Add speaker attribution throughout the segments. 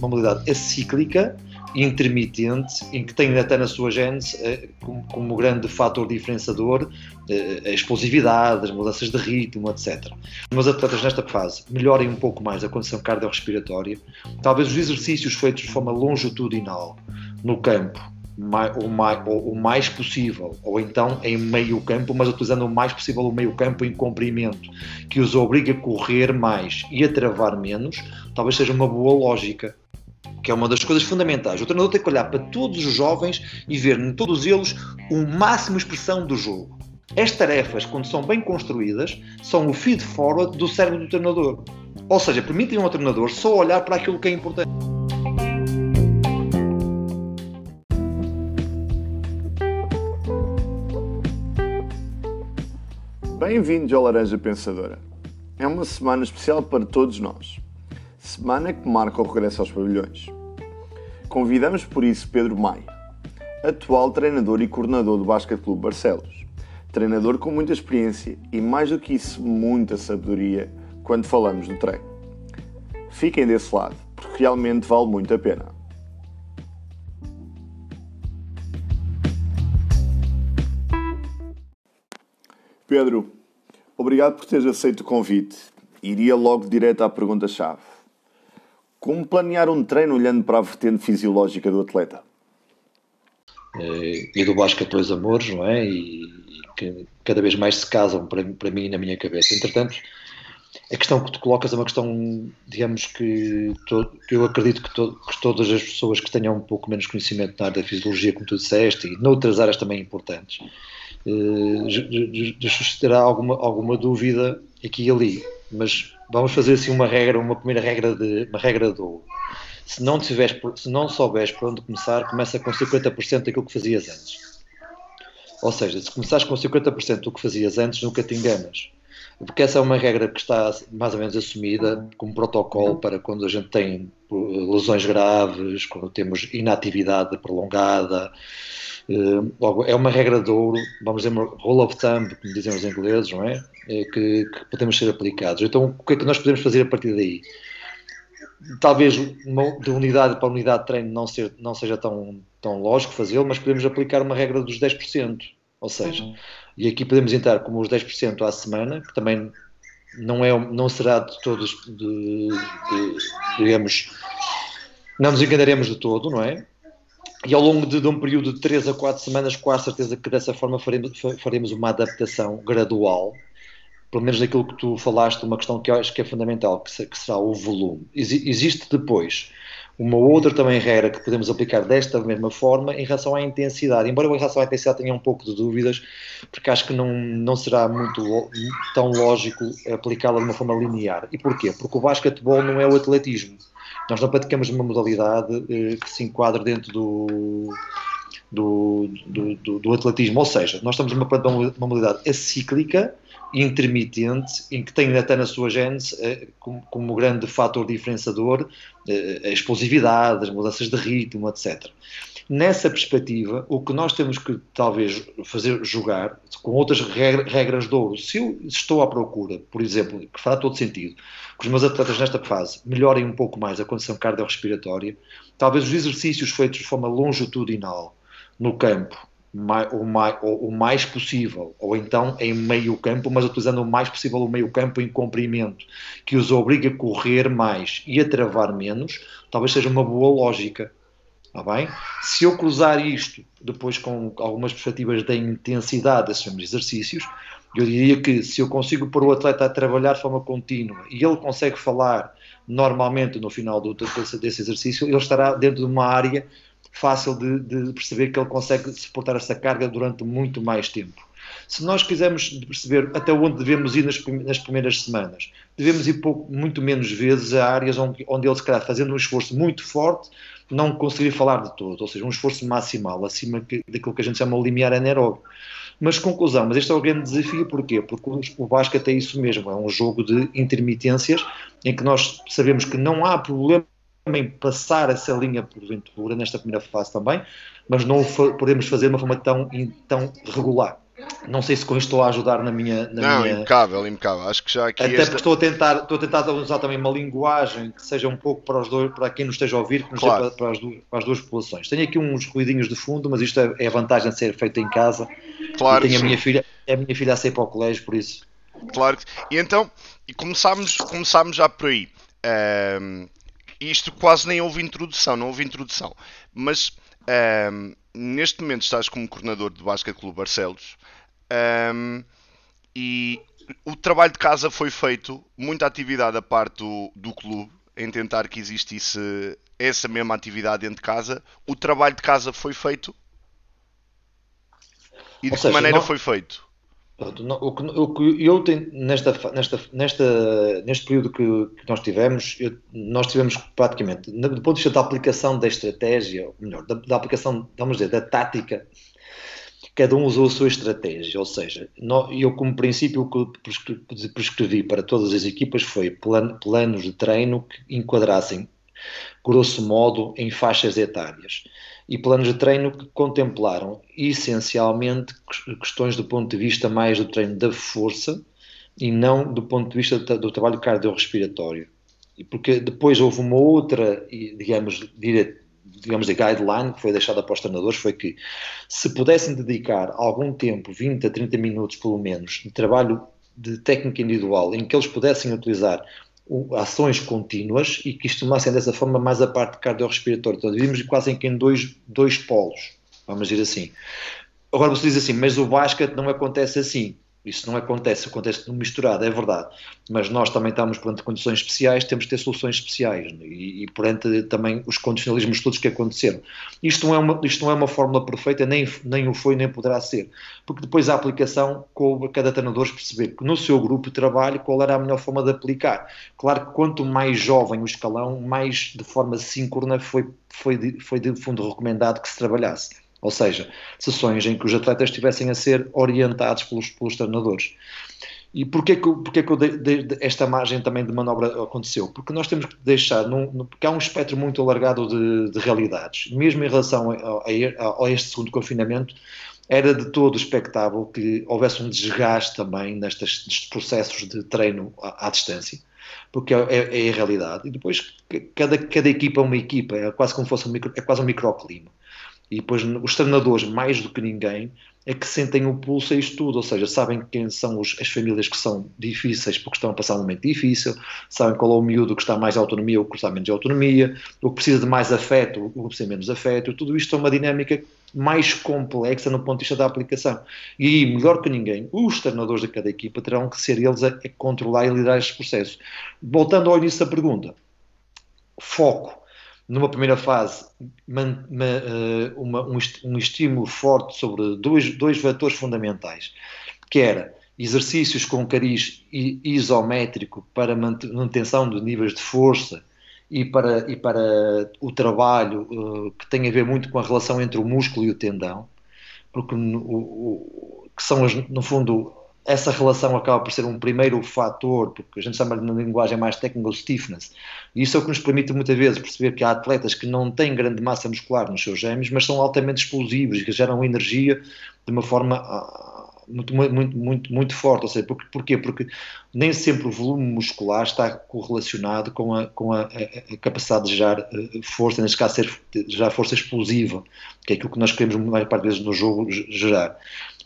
Speaker 1: uma modalidade acíclica, intermitente, em que tem até na sua gênese eh, como, como grande fator diferenciador eh, a explosividade, as mudanças de ritmo, etc. Os meus atletas nesta fase melhorem um pouco mais a condição cardiorrespiratória, talvez os exercícios feitos de forma longitudinal no campo o mais, o mais possível, ou então em meio campo, mas utilizando o mais possível o meio campo em comprimento, que os obriga a correr mais e a travar menos, talvez seja uma boa lógica, que é uma das coisas fundamentais. O treinador tem que olhar para todos os jovens e ver em todos eles o máximo expressão do jogo. As tarefas, quando são bem construídas, são o feed forward do cérebro do treinador. Ou seja, permitem ao treinador só olhar para aquilo que é importante.
Speaker 2: Bem-vindos ao Laranja Pensadora. É uma semana especial para todos nós. Semana que marca o regresso aos pavilhões. Convidamos por isso Pedro Maia, atual treinador e coordenador do Basket Clube Barcelos. Treinador com muita experiência e, mais do que isso, muita sabedoria quando falamos do treino. Fiquem desse lado, porque realmente vale muito a pena. Pedro, obrigado por teres aceito o convite. Iria logo direto à pergunta-chave. Como planear um treino olhando para a vertente fisiológica do atleta?
Speaker 1: Eh, e do basquete dois amores, não é? E, e, que cada vez mais se casam para, para mim e na minha cabeça. Entretanto, a questão que tu colocas é uma questão, digamos que, que eu acredito que, que, todas as pessoas que tenham um pouco menos conhecimento na área da fisiologia, como tu disseste, e noutras áreas também importantes, suscitará alguma, alguma dúvida aqui e ali. Mas vamos fazer assim uma regra, uma primeira regra de uma regra do se não tiveres, se não souberes por onde começar, começa com 50% daquilo que fazias antes. Ou seja, se começares com 50% do que fazias antes, nunca te enganas. Porque essa é uma regra que está mais ou menos assumida como protocolo para quando a gente tem lesões graves, quando temos inatividade prolongada, logo, é uma regra de ouro, vamos dizer, rule of thumb, como dizem os ingleses, não é? é que, que, podemos ser aplicados. Então, o que é que nós podemos fazer a partir daí? Talvez uma, de unidade para unidade de treino não, ser, não seja tão, tão lógico fazê-lo, mas podemos aplicar uma regra dos 10%. Ou seja, uhum. e aqui podemos entrar como os 10% à semana, que também não, é, não será de todos, de, de, digamos, não nos enganaremos de todo, não é? E ao longo de, de, um período de 3 a 4 semanas, com a certeza que dessa forma faremos, faremos uma adaptação gradual, pelo menos daquilo que tu falaste, uma questão que eu acho que é fundamental, que, que será o volume. Ex existe depois uma outra também regra que podemos aplicar desta mesma forma em relação à intensidade. Embora eu em relação à intensidade tenha um pouco de dúvidas, porque acho que não, não será muito tão lógico aplicá-la de uma forma linear. E porquê? Porque o basquetebol não é o atletismo nós não praticamos uma modalidade eh, que se enquadre dentro do, do, do, do, do, atletismo, ou seja, nós estamos numa, uma modalidade acíclica, intermitente, em que tem até na sua gênese eh, como, como, grande fator diferenciador eh, a explosividade, as mudanças de ritmo, etc. Nessa perspectiva, o que nós temos que talvez fazer jogar com outras regras de ouro, se eu estou à procura, por exemplo, que fará todo sentido, que os meus atletas nesta fase melhorem um pouco mais a condição cardiorrespiratória, talvez os exercícios feitos de forma longitudinal no campo, o mais, possível, ou então em meio campo, mas utilizando o mais possível o meio campo em comprimento, que os obriga a correr mais e a travar menos, talvez seja uma boa lógica Está bem? Se eu cruzar isto depois com algumas perspectivas da intensidade desses exercícios, eu diria que se eu consigo pôr o atleta a trabalhar de forma contínua e ele consegue falar normalmente no final do, desse, desse exercício, ele estará dentro de uma área fácil de, de, perceber que ele consegue suportar essa carga durante muito mais tempo. Se nós quisermos perceber até onde devemos ir nas, primeiras semanas, devemos ir pouco, muito menos vezes a áreas onde, onde ele, se calhar, fazendo um esforço muito forte, não conseguiria falar de todo, ou seja, um esforço maximal, acima que, daquilo que a gente chama o limiar anaeróbio. Mas conclusão, mas este é o grande desafio, porquê? Porque o basquete é isso mesmo, é um jogo de intermitências em que nós sabemos que não há problema em passar essa linha porventura nesta primeira fase também, mas não podemos fazer de uma forma tão, tão regular. Não sei se com isto estou a ajudar na minha. Na
Speaker 3: não,
Speaker 1: minha...
Speaker 3: impecável, impecável. Acho que já aqui.
Speaker 1: Até
Speaker 3: esta...
Speaker 1: porque estou a, tentar, estou a tentar usar também uma linguagem que seja um pouco para, os dois, para quem nos esteja a ouvir, que nos claro. para, para, as duas, para, as duas, populações. Tenho aqui uns ruidinhos de fundo, mas isto é, é a vantagem de ser feito em casa.
Speaker 3: Claro.
Speaker 1: E tenho a minha filha, é a minha filha a sair para o colégio, por isso.
Speaker 3: Claro. E então, e começámos, começámos já por aí. Um, isto quase nem houve introdução, não houve introdução. Mas um, neste momento estás como coordenador do Basket Clube Barcelos. Um, e o trabalho de casa foi feito, muita atividade a parte do, do clube, em tentar que existisse essa mesma atividade dentro de casa. O trabalho de casa foi feito. E de Ou que seja, maneira não... foi feito?
Speaker 1: O que, o que eu tenho nesta, nesta, nesta, neste período que, que nós tivemos, eu, nós tivemos praticamente, do ponto de vista da aplicação da estratégia, ou melhor, da, da, aplicação, vamos dizer, da tática, cada um usou a sua estratégia. Ou seja, eu, como princípio, o que prescrevi para todas as equipas foi plan, planos de treino que enquadrassem, grosso modo, em faixas etárias e planos de treino que contemplaram essencialmente questões do ponto de vista mais do treino da força e não do ponto de vista do trabalho cardiorrespiratório. E porque depois houve uma outra, digamos, digamos, de guideline que foi deixada para os treinadores foi que se pudessem dedicar algum tempo, 20 a 30 minutos pelo menos, de trabalho de técnica individual em que eles pudessem utilizar ações contínuas e que estimassem dessa forma mais a parte cardiorrespiratória. Então, vivemos quase em dois, dois polos, vamos dizer assim. Agora você diz assim, mas o basquete não acontece assim. Isso não acontece, acontece misturado, é verdade. Mas nós também estamos perante condições especiais, temos que ter soluções especiais e, e perante também os condicionalismos todos que aconteceram. Isto não é uma, isto não é uma fórmula perfeita, nem, nem o foi, nem poderá ser. Porque depois a aplicação, coube a cada treinador perceber que no seu grupo de trabalho qual era a melhor forma de aplicar. Claro que quanto mais jovem o escalão, mais de forma síncrona foi, foi, foi de fundo recomendado que se trabalhasse. Ou seja, sessões em que os atletas estivessem a ser orientados pelos, pelos treinadores. E porquê que, porquê que de, de, esta margem também de manobra aconteceu? Porque nós temos que deixar, num, porque há um espectro muito alargado de, de realidades. Mesmo em relação a, a, a, este segundo confinamento, era de todo expectável que houvesse um desgaste também nestes, nestes processos de treino à, à distância porque é, é, é, a realidade. E depois, cada, cada equipa é uma equipa, é quase como fosse um micro, é quase um microclima. E depois os treinadores, mais do que ninguém, é que sentem o pulso a isto tudo, ou seja, sabem quem são os, as famílias que são difíceis porque estão a passar um momento difícil, sabem qual é o miúdo que está mais autonomia ou que está menos autonomia, o que precisa de mais afeto, o que precisa de menos afeto, tudo isto é uma dinâmica mais complexa no ponto de vista da aplicação. E melhor que ninguém, os treinadores de cada equipa terão que ser eles a, a controlar e liderar estes processos. Voltando ao início da pergunta, foco numa primeira fase, uma, eh, uma, um, um, estímulo forte sobre dois, dois vetores fundamentais, que era exercícios com cariz isométrico para manutenção de níveis de força e para, e para o trabalho uh, que tem a ver muito com a relação entre o músculo e o tendão, porque o, o, que são, as, no fundo, essa relação acaba por ser um primeiro fator, porque a gente chama na linguagem mais técnica o stiffness, e isso é o que nos permite muitas vezes perceber que há atletas que não têm grande massa muscular nos seus gêmeos, mas são altamente explosivos que geram energia de uma forma ah, muito, muito, muito, muito forte. Ou seja, porque, porquê? Porque nem sempre o volume muscular está correlacionado com a, com a, a capacidade de gerar eh, força, neste caso, ser, gerar força explosiva, que é aquilo que nós queremos, mais parte vezes, no jogo gerar.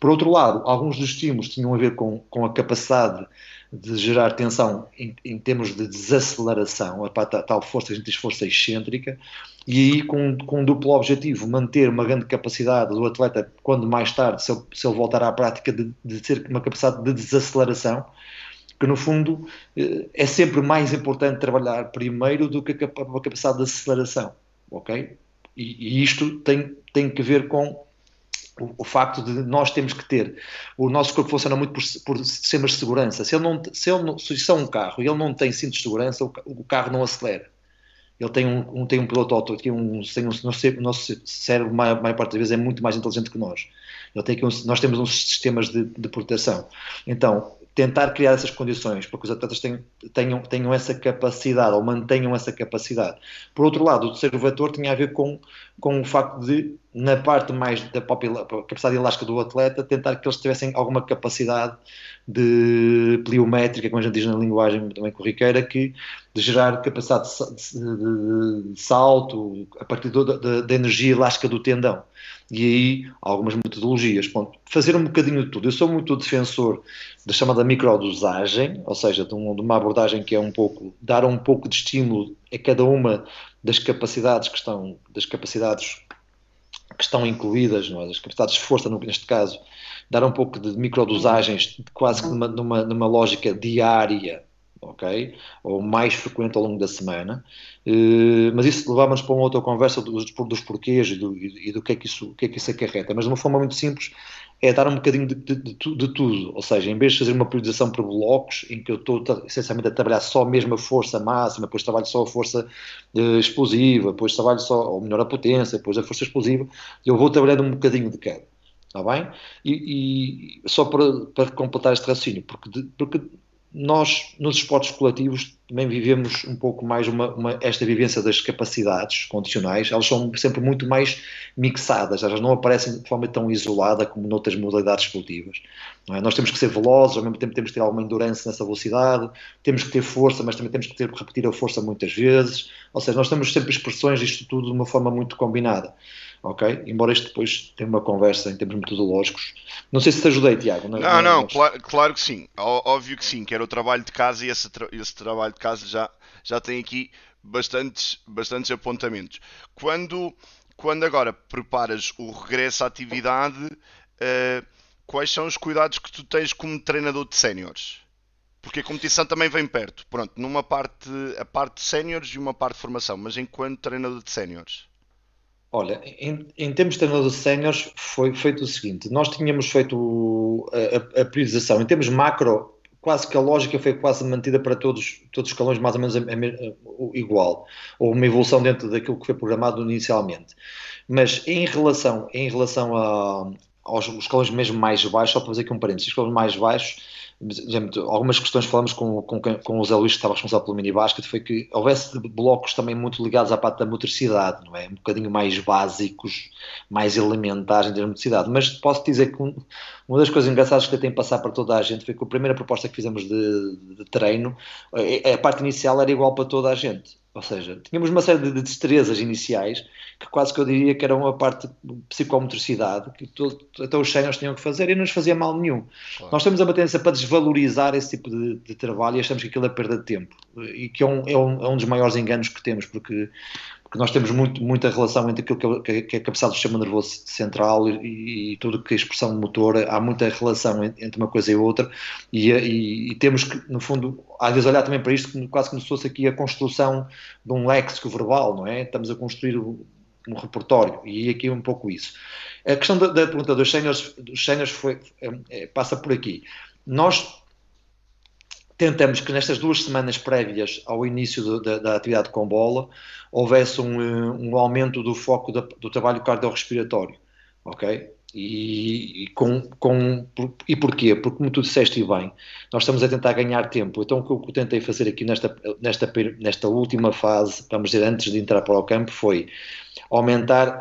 Speaker 1: Por outro lado, alguns dos estímulos tinham a ver com, com a capacidade de gerar tensão em, em termos de desaceleração, a tal força, a gente diz força excêntrica, e aí com, com um duplo objetivo, manter uma grande capacidade do atleta quando mais tarde, se ele, se ele voltar à prática, de, de ter uma capacidade de desaceleração, que no fundo eh, é sempre mais importante trabalhar primeiro do que a capacidade de aceleração, ok? E, e isto tem, tem que ver com o, facto de nós temos que ter o nosso corpo funciona muito por, por sistemas de segurança. Se ele não se ele não, se é um carro e ele não tem cinto de segurança, o, o carro não acelera. Ele tem um, um tem um piloto auto, tem um, tem um, o nosso cérebro, maior, maior parte das vezes, é muito mais inteligente que nós. Ele tem que um, nós temos uns sistemas de, de proteção. Então, tentar criar essas condições para que os atletas tenham, tenham, essa capacidade ou mantenham essa capacidade. Por outro lado, o terceiro vetor tinha a ver com, com o facto de na parte mais da capacidade elástica do atleta, tentar que eles tivessem alguma capacidade de pliométrica, como a gente diz na linguagem também corriqueira, que, de gerar capacidade de, de, de salto a partir da energia elástica do tendão. E aí, algumas metodologias. Bom, fazer um bocadinho de tudo. Eu sou muito defensor da chamada microdosagem, ou seja, de, um, de uma abordagem que é um pouco, dar um pouco de estímulo a cada uma das capacidades que estão, das capacidades que estão incluídas, não é? das capacidades de força, neste caso, dar um pouco de microdosagens, quase que numa, numa, numa lógica diária, ok? Ou mais frequente ao longo da semana. Uh, mas isso levava-nos para uma outra conversa dos, dos porquês e do, e do que, é que isso, que é que isso acarreta. Mas de uma forma muito simples, é dar um bocadinho de, de, de, de, tudo. Ou seja, em vez de fazer uma periodização por blocos, em que eu estou essencialmente a trabalhar só mesmo a força máxima, depois trabalho só a força uh, explosiva, depois trabalho só, ou melhor, a potência, depois a força explosiva, eu vou trabalhando um bocadinho de cada. Está bem? E, e só para, para completar este raciocínio, porque, porque nós, nos esportes coletivos, também vivemos um pouco mais uma, uma, esta vivência das capacidades condicionais, elas são sempre muito mais mixadas, elas não aparecem de forma tão isolada como noutras modalidades esportivas. É? Nós temos que ser velozes, ao mesmo tempo temos que ter alguma endurance nessa velocidade, temos que ter força, mas também temos que ter, repetir a força muitas vezes, ou seja, nós temos sempre expressões disto tudo de uma forma muito combinada ok? Embora isto depois tenha uma conversa em termos metodológicos. Não sei se te ajudei, Tiago.
Speaker 3: Não, não, não claro, claro, que sim. Óbvio que sim, que era o trabalho de casa e esse, tra esse trabalho de casa já, já tem aqui bastantes, bastantes apontamentos. Quando, quando agora preparas o regresso à atividade, uh, quais são os cuidados que tu tens como treinador de séniores? Porque a competição também vem perto. Pronto, numa parte, a parte de séniores e uma parte de formação, mas enquanto treinador de séniores.
Speaker 1: Olha, em, em termos de treinador de séniores, foi feito o seguinte: nós tínhamos feito a, a, priorização. Em termos macro, quase que a lógica foi quase mantida para todos, todos os escalões, mais ou menos a, a, igual, ou uma evolução dentro daquilo que foi programado inicialmente. Mas em relação, em relação a, aos escalões mesmo mais baixos, só para fazer aqui um parênteses, escalões mais baixos algumas questões falamos com, com, com o Zé Luís, que estava responsável pelo minibasket, foi que houvesse blocos também muito ligados à parte da motricidade, não é? Um bocadinho mais básicos, mais elementares em termos de motricidade. Mas posso dizer que um, uma das coisas engraçadas que eu tenho passar para toda a gente foi que a primeira proposta que fizemos de, de treino, eh, a parte inicial era igual para toda a gente. Ou seja, tínhamos uma série de destrezas iniciais que quase que eu diria que eram a parte de psicomotricidade que todo, até os séniores tinham que fazer e não nos fazia mal nenhum. Claro. Nós temos a tendência para desvalorizar esse tipo de, de, trabalho e achamos que aquilo é perda de tempo e que é um, é um, é um dos maiores enganos que temos porque nós temos muito, muita relação entre aquilo que é, que é a capacidade do sistema nervoso central e, e tudo que é expressão motora, há muita relação entre uma coisa e outra, e, e, e, temos que, no fundo, às vezes olhar também para isto quase como se fosse aqui a construção de um léxico verbal, não é? Estamos a construir um repertório, e aqui é um pouco isso. A questão da, da pergunta dos séniores, dos séniores foi, é, é, passa por aqui. Nós tentamos que nestas duas semanas prévias ao início do, da, da, atividade com bola houvesse um, eh, um aumento do foco da, do trabalho cardiorrespiratório, ok? E, e, com, com, e porquê? Porque, como tu disseste bem, nós estamos a tentar ganhar tempo. Então, o que eu tentei fazer aqui nesta, nesta, nesta última fase, vamos dizer, antes de entrar para o campo, foi aumentar,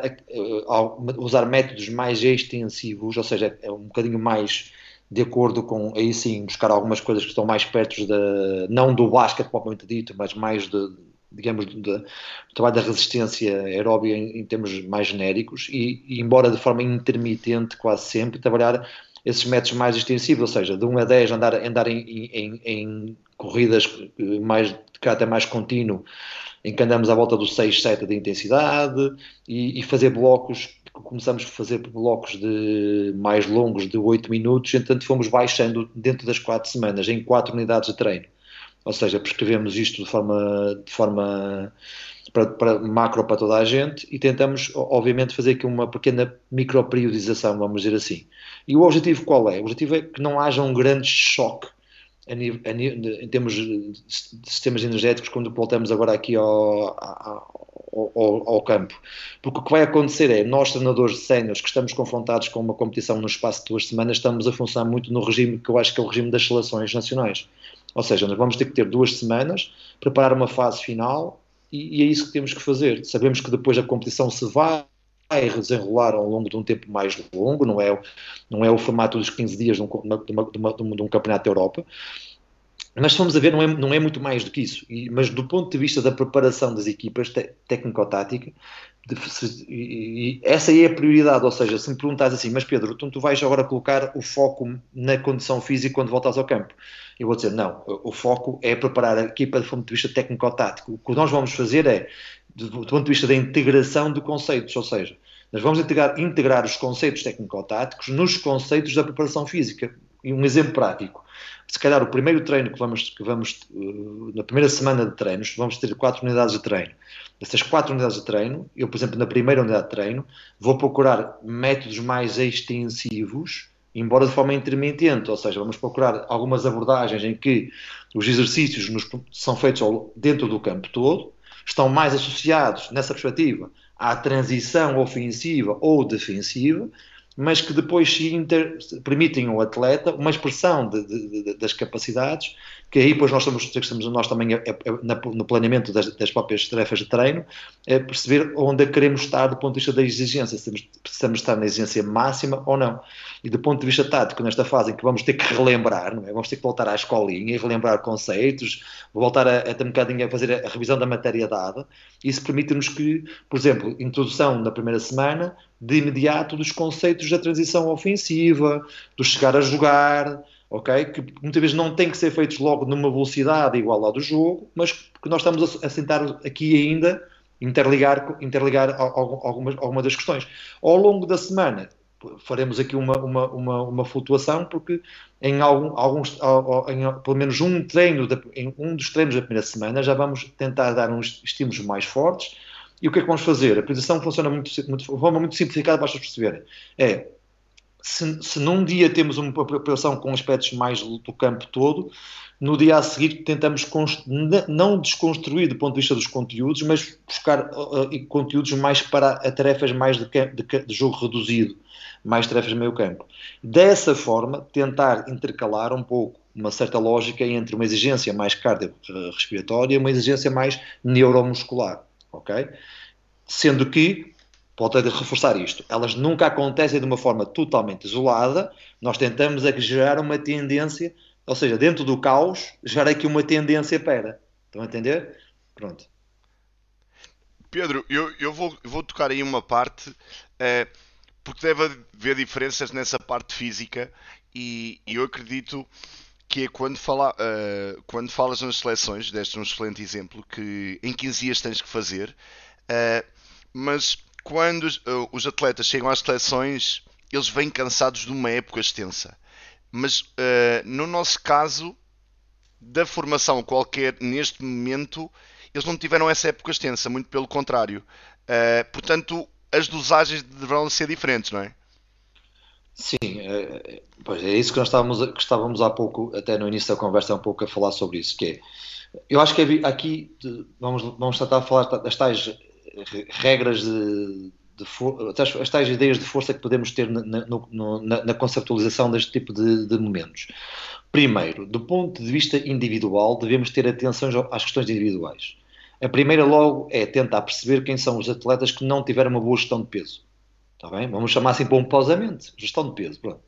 Speaker 1: usar métodos mais extensivos, ou seja, é um bocadinho mais de acordo com, aí sim, buscar algumas coisas que estão mais perto, de, não do basquete propriamente dito, mas mais de, digamos, do trabalho da resistência aeróbica em, em, termos mais genéricos e, e, embora de forma intermitente quase sempre, trabalhar esses métodos mais extensivos, ou seja, de 1 a 10 andar, andar em, em, em corridas mais, de caráter mais contínuo, em que andamos à volta do 6, 7 de intensidade e, e fazer blocos começamos a fazer blocos de mais longos de 8 minutos, entanto fomos baixando dentro das 4 semanas em 4 unidades de treino. Ou seja, prescrevemos isto de forma, de forma para, para, macro para toda a gente e tentamos, obviamente, fazer aqui uma pequena microperiodização, vamos dizer assim. E o objetivo qual é? O objetivo é que não haja um grande choque em termos de sistemas energéticos quando voltamos agora aqui ao, ao, ao, campo. Porque o que vai acontecer é, nós treinadores séniores que estamos confrontados com uma competição no espaço de duas semanas, estamos a funcionar muito no regime que eu acho que é o regime das seleções nacionais. Ou seja, nós vamos ter que ter duas semanas, preparar uma fase final e, e é isso que temos que fazer. Sabemos que depois a competição se vai desenrolar ao longo de um tempo mais longo, não é, não é o formato dos 15 dias de de, uma, de, uma, de um campeonato da Europa. Mas se a ver, não é, não é muito mais do que isso. E, mas do ponto de vista da preparação das equipas técnico-tática, essa é a prioridade. Ou seja, se me perguntas assim, mas Pedro, então tu vais agora colocar o foco na condição física quando voltas ao campo? Eu vou dizer, não, o foco é preparar a equipa do ponto de vista técnico-tático. O que nós vamos fazer é, do ponto de vista da integração de conceitos, ou seja, nós vamos integrar, integrar os conceitos técnico-táticos nos conceitos da preparação física. E um exemplo prático se calhar o primeiro treino que vamos, que vamos uh, na primeira semana de treinos, vamos ter quatro unidades de treino. Dessas quatro unidades de treino, eu, por exemplo, na primeira unidade de treino, vou procurar métodos mais extensivos, embora de forma intermitente, ou seja, vamos procurar algumas abordagens em que os exercícios nos, são feitos dentro do campo todo, estão mais associados, nessa perspectiva, à transição ofensiva ou defensiva, mas que depois se inter, permitem ao atleta uma expressão de, de, de, das capacidades, que aí depois nós estamos, estamos nós também é, é, no planeamento das, das, próprias tarefas de treino, é perceber onde queremos estar do ponto de vista da exigência, se precisamos estar na exigência máxima ou não. E do ponto de vista tático, nesta fase em que vamos ter que relembrar, não é? vamos ter que voltar à escolinha e relembrar conceitos, voltar a, a um bocadinho a fazer a revisão da matéria dada, isso permite-nos que, por exemplo, introdução na primeira semana, de imediato dos conceitos da transição ofensiva, do chegar a jogar, ok? Que muitas vezes não tem que ser feitos logo numa velocidade igual à do jogo, mas que nós estamos a, sentar aqui ainda interligar, interligar algumas, algumas das questões. Ao longo da semana faremos aqui uma, uma, uma, uma flutuação, porque em algum, alguns, em, pelo menos um treino, de, em um dos treinos da primeira semana, já vamos tentar dar uns estímulos mais fortes, e o que é que vamos fazer? A priorização funciona muito, muito, de forma muito simplificada pessoas perceberem. É, se, se num dia temos uma preparação com aspectos mais do campo todo, no dia a seguir tentamos não desconstruir do ponto de vista dos conteúdos, mas buscar uh, uh conteúdos mais para tarefas mais de, de, de, jogo reduzido, mais tarefas de meio campo. Dessa forma, tentar intercalar um pouco uma certa lógica entre uma exigência mais cardiorrespiratória e uma exigência mais neuromuscular ok? Sendo que, pode reforçar isto, elas nunca acontecem de uma forma totalmente isolada, nós tentamos é gerar uma tendência, ou seja, dentro do caos, gerar aqui uma tendência para. Estão a entender? Pronto.
Speaker 3: Pedro, eu, eu vou, vou tocar aí uma parte, eh, porque deve haver diferenças nessa parte física, e, e eu acredito que é quando, fala, uh, quando falas nas seleções, deste um excelente exemplo, que em 15 dias tens que fazer, uh, mas quando os, uh, os, atletas chegam às seleções, eles vêm cansados de uma época extensa. Mas no nosso caso, da formação qualquer neste momento, eles não tiveram essa época extensa, muito pelo contrário. portanto, as dosagens deverão ser diferentes, não é?
Speaker 1: Sim, é, pois é isso que nós estávamos, que estávamos há pouco, até no início da conversa, um pouco a falar sobre isso, que é, eu acho que é aqui vamos, vamos tentar falar das tais regras de, de as tais ideias de força que podemos ter na, na, na conceptualização deste tipo de, de, momentos. Primeiro, do ponto de vista individual, devemos ter atenção às questões individuais. A primeira, logo, é tentar perceber quem são os atletas que não tiveram uma boa gestão de peso Está bem? Vamos chamar assim pomposamente, gestão de peso. Pronto.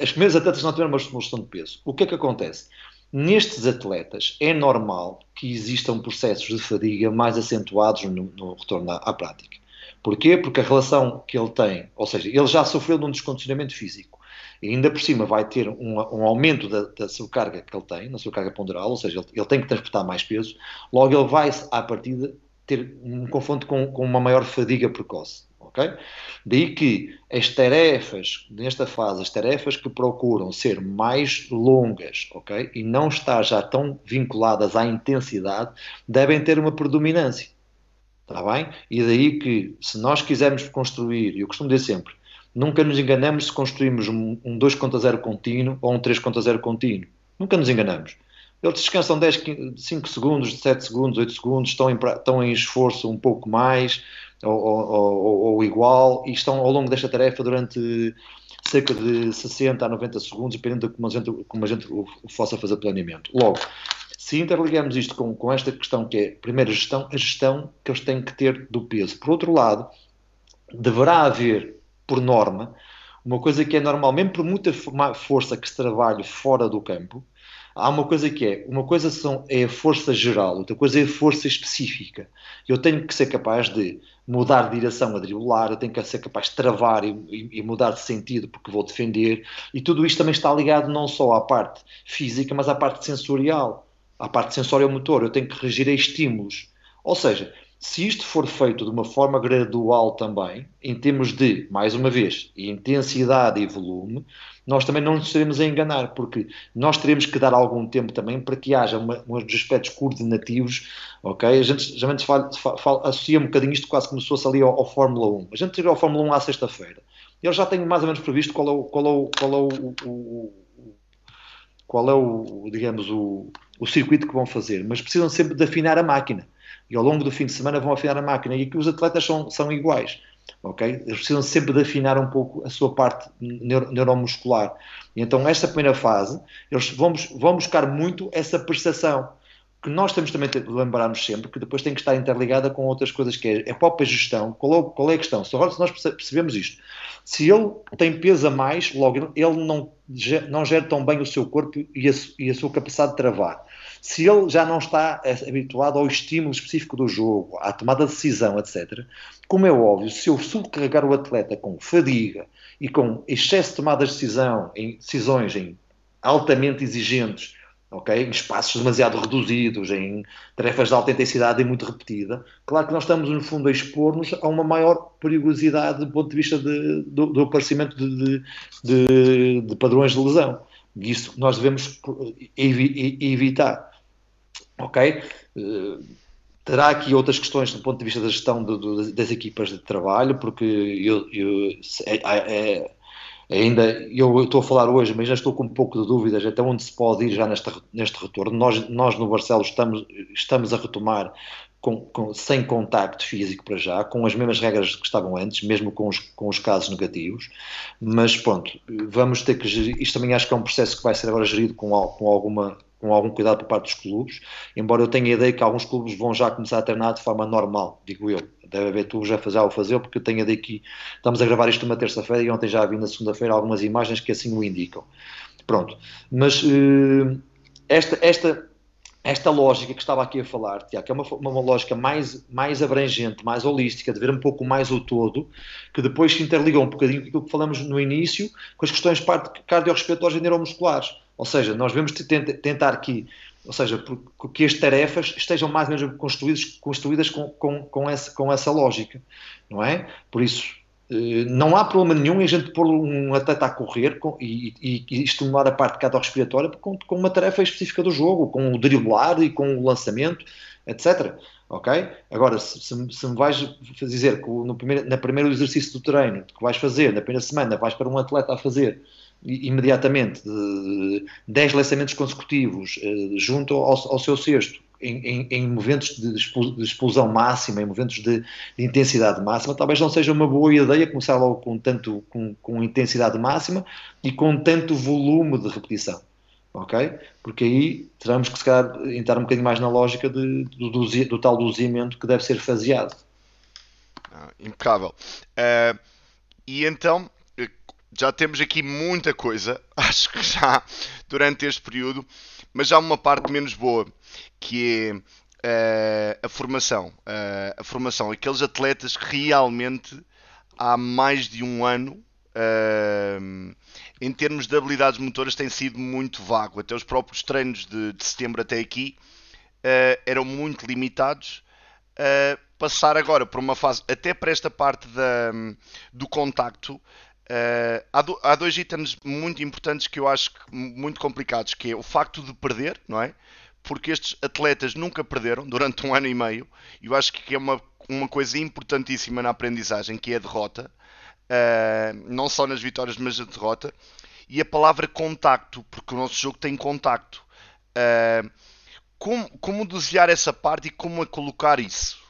Speaker 1: As primeiras atletas não tiveram uma gestão de peso. O que é que acontece? Nestes atletas é normal que existam processos de fadiga mais acentuados no, no retorno à, à, prática. Porquê? Porque a relação que ele tem, ou seja, ele já sofreu de um descondicionamento físico e ainda por cima vai ter um, um aumento da, da sobrecarga que ele tem, na sobrecarga ponderal, ou seja, ele, ele, tem que transportar mais peso, logo ele vai, à partida, ter um confronto com, com uma maior fadiga precoce ok? Daí que as tarefas, nesta fase, as tarefas que procuram ser mais longas, ok? E não estar já tão vinculadas à intensidade, devem ter uma predominância, está bem? E daí que, se nós quisermos construir, e eu costumo dizer sempre, nunca nos enganamos se construímos um, um 2 contra 0 contínuo ou um 3 contra 0 contínuo. Nunca nos enganamos. Eles descansam 10, 5 segundos, 7 segundos, 8 segundos, estão em, estão em esforço um pouco mais, ou, ou, ou, igual, e estão ao longo desta tarefa durante cerca de 60 a 90 segundos, dependendo de como a gente, como a gente possa fazer planeamento. Logo, se interligamos isto com, com esta questão que é, primeiro, a gestão, a gestão que eles têm que ter do peso. Por outro lado, deverá haver, por norma, uma coisa que é normal, mesmo por muita força que se trabalhe fora do campo, há uma coisa que é, uma coisa são, é a força geral, outra coisa é a força específica. Eu tenho que ser capaz de mudar de direção a driblar, eu tenho que ser capaz de travar e, e, mudar de sentido porque vou defender, e tudo isto também está ligado não só à parte física, mas à parte sensorial, à parte sensorial motor, eu tenho que reagir a estímulos. Ou seja, se isto for feito de uma forma gradual também, em termos de, mais uma vez, intensidade e volume, nós também não nos estaremos a enganar, porque nós teremos que dar algum tempo também para que haja uma, uns aspectos coordenativos, ok? A gente geralmente fala, fala, associa um bocadinho isto quase como se fosse ali ao, ao Fórmula 1. A gente chegou ao Fórmula 1 à sexta-feira. Eu já tenho mais ou menos previsto qual é o, qual é o, qual é o, o qual é o, digamos, o, o circuito que vão fazer, mas precisam sempre de afinar a máquina e ao longo do fim de semana vão afinar a máquina. E aqui os atletas são, são iguais. ok? Eles precisam sempre de afinar um pouco a sua parte neuro, neuromuscular. E então, esta primeira fase, eles vão, vão buscar muito essa percepção que nós temos também de lembrarmos sempre que depois tem que estar interligada com outras coisas que é a própria gestão. Qual é, qual é a questão? Se nós percebemos isto, se ele tem peso a mais, logo ele não, não gera tão bem o seu corpo e a, e a sua capacidade de travar. Se ele já não está habituado ao estímulo específico do jogo, à tomada de decisão, etc., como é óbvio, se eu subcarregar o atleta com fadiga e com excesso de tomada de decisão, em decisões em altamente exigentes, ok? Em espaços demasiado reduzidos, em tarefas de alta intensidade e muito repetida, claro que nós estamos, no fundo, a expor-nos a uma maior perigosidade do ponto de vista de, do, do, aparecimento de, de, de, padrões de lesão. E isso nós devemos evitar, ok? Uh, terá aqui outras questões do ponto de vista da gestão das equipas de trabalho, porque eu, eu é, é, ainda eu estou a falar hoje, mas já estou com um pouco de dúvidas até onde se pode ir já neste, neste retorno. Nós, nós no Barcelos estamos, estamos a retomar com, com, sem contacto físico para já, com as mesmas regras que estavam antes, mesmo com os, com os casos negativos, mas pronto, vamos ter que gerir, isto também acho que é um processo que vai ser agora gerido com, com alguma com algum cuidado por parte dos clubes, embora eu tenha a ideia que alguns clubes vão já começar a treinar de forma normal, digo eu. Deve haver tu já fazer ao fazer, porque eu tenho a ideia que estamos a gravar isto uma terça-feira e ontem já vi na segunda-feira algumas imagens que assim o indicam. Pronto, mas uh, esta, esta, esta lógica que estava aqui a falar, Tiago, que é uma, uma, lógica mais, mais abrangente, mais holística, de ver um pouco mais o todo, que depois se interliga um bocadinho com aquilo que falamos no início, com as questões cardiorrespiratórias e neuromusculares. Ou seja, nós devemos tentar aqui, ou seja, que as tarefas estejam mais ou menos construídas, construídas com, com, com, essa, com essa lógica, não é? Por isso, eh, não há problema nenhum em a gente pôr um atleta a correr com, e, e, e, estimular a parte cardiorrespiratória com, com uma tarefa específica do jogo, com o driblar e com o lançamento, etc. Ok? Agora, se, se, se me vais dizer que no primeiro, na primeiro exercício do treino que vais fazer, na primeira semana, vais para um atleta a fazer imediatamente de 10 lançamentos consecutivos eh, junto ao, ao seu sexto, em, em, em, momentos de explosão máxima, em momentos de, de, intensidade máxima, talvez não seja uma boa ideia começar logo com tanto com, com intensidade máxima e com tanto volume de repetição. Ok? Porque aí teremos que se calhar, entrar um bocadinho mais na lógica de, do, do, do tal dozimento que deve ser faseado.
Speaker 3: Ah, impecável. Uh, e então, já temos aqui muita coisa, acho que já durante este período, mas há uma parte menos boa, que é uh, a formação. Uh, a formação, aqueles atletas que realmente há mais de um ano, uh, em termos de habilidades motoras, tem sido muito vago. Até os próprios treinos de, de setembro até aqui eram muito limitados. passar agora por uma fase, até para esta parte da, do contacto, Uh, há, do, há, dois itens muito importantes que eu acho muito complicados, que é o facto de perder, não é? Porque estes atletas nunca perderam durante um ano e meio, e eu acho que é uma, uma coisa importantíssima na aprendizagem, que é a derrota, uh, não só nas vitórias, mas a derrota, e a palavra contacto, porque o nosso jogo tem contacto. Uh, como, como essa parte e como a colocar isso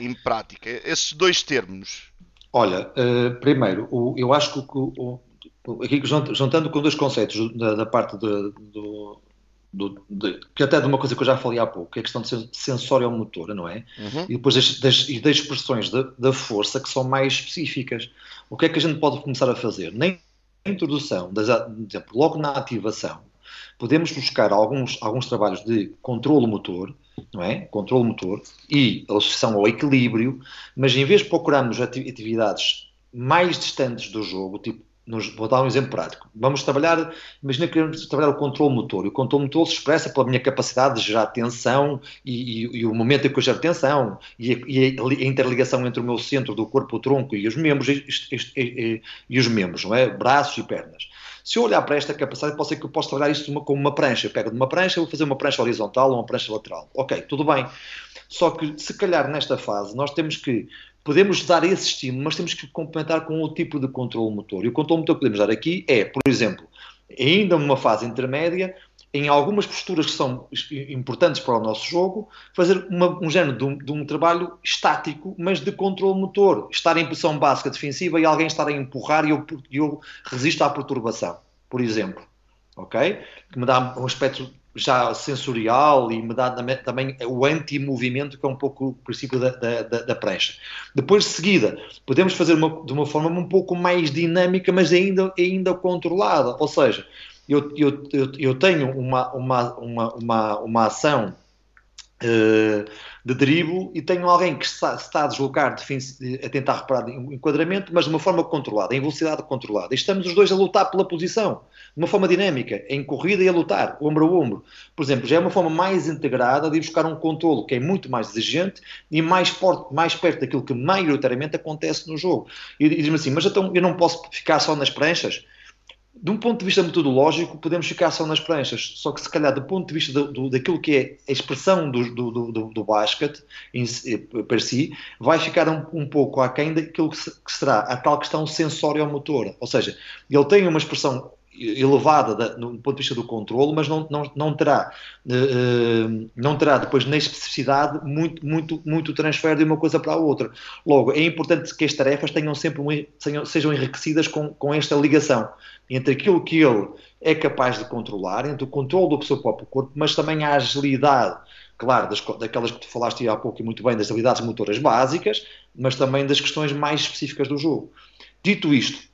Speaker 3: em prática? Esses dois termos
Speaker 1: Olha, uh, primeiro, o, eu acho que o, o, aqui juntando com dois conceitos da, da parte de, do, do, de, que até de uma coisa que eu já falei há pouco, que é a questão de sensório-motora, não é?
Speaker 3: Uhum.
Speaker 1: E depois das, das, e das expressões da, força que são mais específicas. O que é que a gente pode começar a fazer? Na introdução, das, por exemplo, logo na ativação, podemos buscar alguns, alguns trabalhos de controle motor, não é? Controle motor e associação ao equilíbrio, mas em vez de procurarmos atividades mais distantes do jogo, tipo nos, vou dar um exemplo prático. Vamos trabalhar, imagina que queremos trabalhar o controle motor. E o controle motor se expressa pela minha capacidade de gerar tensão e, e, e o momento em que eu gero tensão e a, e a, interligação entre o meu centro do corpo, o tronco e os membros e, os membros, não é? Braços e pernas. Se eu olhar para esta capacidade, pode ser que eu possa trabalhar isto uma, como uma prancha. Eu pego de uma prancha, vou fazer uma prancha horizontal ou uma prancha lateral. Ok, tudo bem. Só que, se calhar, nesta fase, nós temos que podemos dar esse estímulo, mas temos que complementar com outro tipo de controle motor. E o controle motor que podemos dar aqui é, por exemplo, ainda numa fase intermédia, em algumas posturas que são importantes para o nosso jogo, fazer uma, um género de um, de um, trabalho estático, mas de controle motor. Estar em posição básica defensiva e alguém estar a empurrar e eu, eu resisto à perturbação, por exemplo. Ok? Que me dá um aspecto já sensorial e me dá também o anti-movimento, que é um pouco o princípio da, da, da, prancha. Depois, de seguida, podemos fazer uma, de uma forma um pouco mais dinâmica, mas ainda, ainda controlada. Ou seja, eu, eu, eu, tenho uma, uma, uma, uma, uma ação uh, de drible e tenho alguém que está, está a deslocar, a tentar reparar o enquadramento, mas de uma forma controlada, em velocidade controlada. E estamos os dois a lutar pela posição, de uma forma dinâmica, em corrida e a lutar, ombro a ombro. Por exemplo, já é uma forma mais integrada de buscar um controlo que é muito mais exigente e mais, forte, mais perto daquilo que maioritariamente acontece no jogo. E, e diz-me assim, mas então eu não posso ficar só nas pranchas? De um ponto de vista metodológico, podemos ficar só nas pranchas, só que se calhar do ponto de vista do, do, daquilo que é a expressão do, do, do, do basquete em, per si, vai ficar um, um pouco aquém daquilo que, se, que será a tal questão sensório-motora. Ou seja, ele tem uma expressão elevada da, no ponto de vista do controle, mas não, não, não, terá, uh, não terá depois na especificidade muito, muito, muito transfer de uma coisa para a outra. Logo, é importante que as tarefas tenham sempre um, sejam enriquecidas com, com esta ligação entre aquilo que ele é capaz de controlar, entre o controle do seu próprio corpo, mas também a agilidade, claro, das, daquelas que tu falaste há pouco e muito bem, das habilidades motoras básicas, mas também das questões mais específicas do jogo. Dito isto,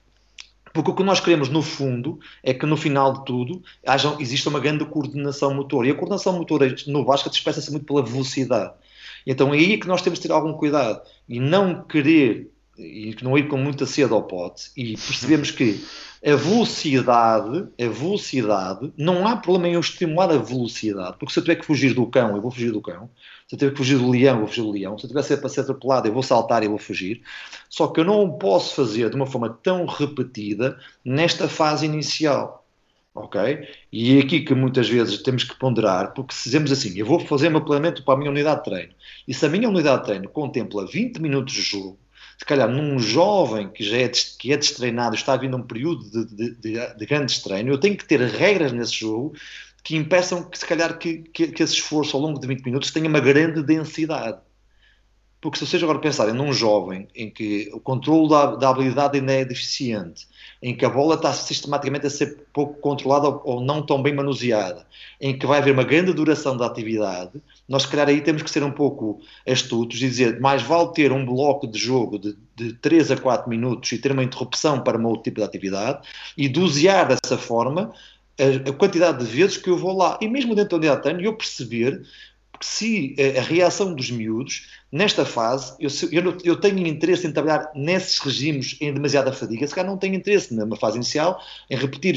Speaker 1: porque o que nós queremos, no fundo, é que no final de tudo haja, exista uma grande coordenação motor. E a coordenação motora no basquete expressa-se muito pela velocidade. Então é aí que nós temos de ter algum cuidado e não querer e não ir com muita sede ao pote e percebemos que a velocidade, a velocidade, não há problema em eu estimular a velocidade, porque se eu tiver que fugir do cão, eu vou fugir do cão, se eu tiver que fugir do leão, eu vou fugir do leão, se eu tiver que ser para ser atropelado, eu vou saltar e vou fugir. Só que eu não posso fazer de uma forma tão repetida nesta fase inicial. Ok? E é aqui que muitas vezes temos que ponderar, porque se dizemos assim, eu vou fazer um planeamento para a minha unidade de treino, e se a minha unidade de treino contempla 20 minutos de jogo, se calhar num jovem que já é, que é destreinado, está vindo um período de, de, de, de grande estreino, eu tenho que ter regras nesse jogo que impeçam que se calhar que, que, que, esse esforço ao longo de 20 minutos tenha uma grande densidade. Porque se vocês agora pensarem num jovem em que o controle da, da habilidade ainda é deficiente, em que a bola está sistematicamente a ser pouco controlada ou, ou não tão bem manuseada, em que vai haver uma grande duração da atividade, nós, se calhar, aí temos que ser um pouco astutos e dizer mais vale ter um bloco de jogo de, de 3 a 4 minutos e ter uma interrupção para um outro tipo de atividade e dosear dessa forma a, a quantidade de vezes que eu vou lá. E mesmo dentro da unidade de treino, eu perceber se a, a reação dos miúdos, nesta fase, eu, eu, eu, tenho interesse em trabalhar nesses regimes em demasiada fadiga, se calhar não tenho interesse numa fase inicial em repetir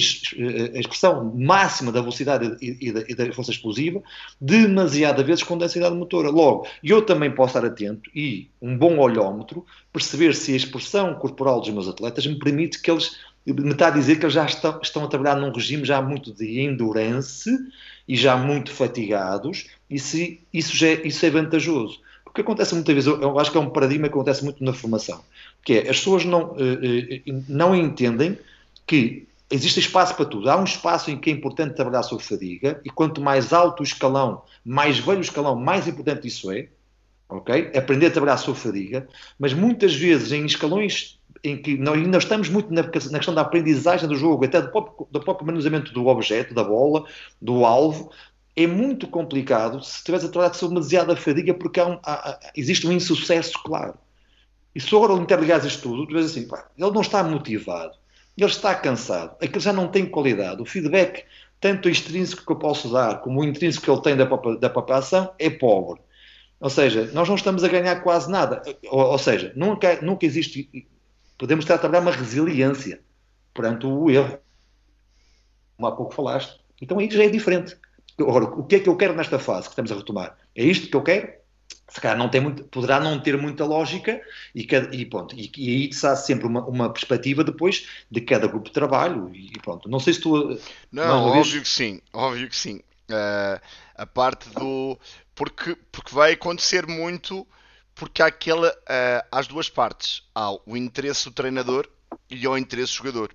Speaker 1: a expressão máxima da velocidade e, e, da, e da, força explosiva demasiada vezes com densidade motora. Logo, eu também posso estar atento e um bom olhómetro perceber se a expressão corporal dos meus atletas me permite que eles me está a dizer que eles já estão, estão a trabalhar num regime já muito de endurance e já muito fatigados, e se isso, já é, isso é vantajoso. Porque acontece muitas vezes, eu acho que é um paradigma que acontece muito na formação, que é as pessoas não, eh, eh, não entendem que existe espaço para tudo. Há um espaço em que é importante trabalhar sobre fadiga, e quanto mais alto o escalão, mais velho o escalão, mais importante isso é. ok? Aprender a trabalhar sobre fadiga, mas muitas vezes em escalões em que nós ainda estamos muito na questão da aprendizagem do jogo, até do próprio, do próprio manuseamento do objeto, da bola, do alvo, é muito complicado se estiveres a trabalhar sobre demasiada fadiga porque há um, há, existe um insucesso claro. E se agora interligares isto tudo, tu vês assim, pá, ele não está motivado, ele está cansado, aquele já não tem qualidade, o feedback, tanto extrínseco que eu posso dar como o intrínseco que ele tem da própria, da própria ação, é pobre. Ou seja, nós não estamos a ganhar quase nada. Ou, ou seja, nunca, nunca existe. Podemos estar a trabalhar uma resiliência perante o erro. Como há pouco falaste. Então aí já é diferente. Agora, o que é que eu quero nesta fase que estamos a retomar? É isto que eu quero? Se calhar não tem muito, poderá não ter muita lógica e, e pronto, e, e aí está sempre uma, uma, perspectiva depois de cada grupo de trabalho e pronto. Não sei se tu...
Speaker 3: Não, óbvio vez... que sim, óbvio que sim. Uh, a parte do... Porque, porque vai acontecer muito porque há aquela, uh, às duas partes. Há o interesse do treinador e o interesse do jogador.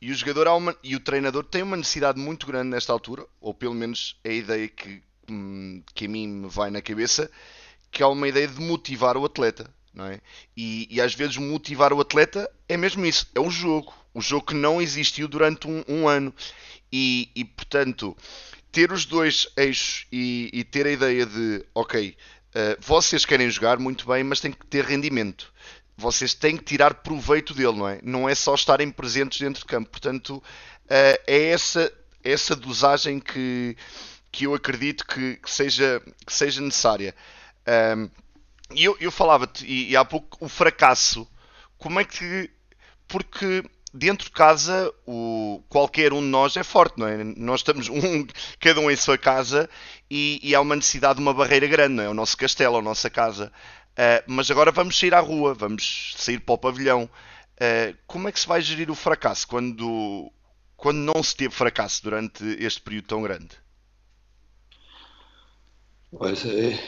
Speaker 3: E o jogador uma, e o treinador têm uma necessidade muito grande nesta altura, ou pelo menos é a ideia que, hum, que a mim me vai na cabeça, que é uma ideia de motivar o atleta. Não é? e, e às vezes motivar o atleta é mesmo isso, é o jogo. O jogo que não existiu durante um, um ano. E, e, portanto, ter os dois eixos e, e ter a ideia de, ok, uh, vocês querem jogar muito bem, mas tem que ter rendimento vocês têm que tirar proveito dele, não é? Não é só estarem presentes dentro de campo. Portanto, eh, é essa, essa dosagem que, que eu acredito que, que seja, que seja necessária. E eu, eu falava-te, e, e há pouco, o fracasso. Como é que. Porque dentro de casa o, qualquer um de nós é forte, não é? Nós estamos um, cada um em sua casa e, e há uma necessidade de uma barreira grande, não é? O nosso castelo, a nossa casa. Uh, mas agora vamos sair à rua, vamos sair para o pavilhão. Uh, como é que se vai gerir o fracasso quando, quando não se teve fracasso durante este período tão grande?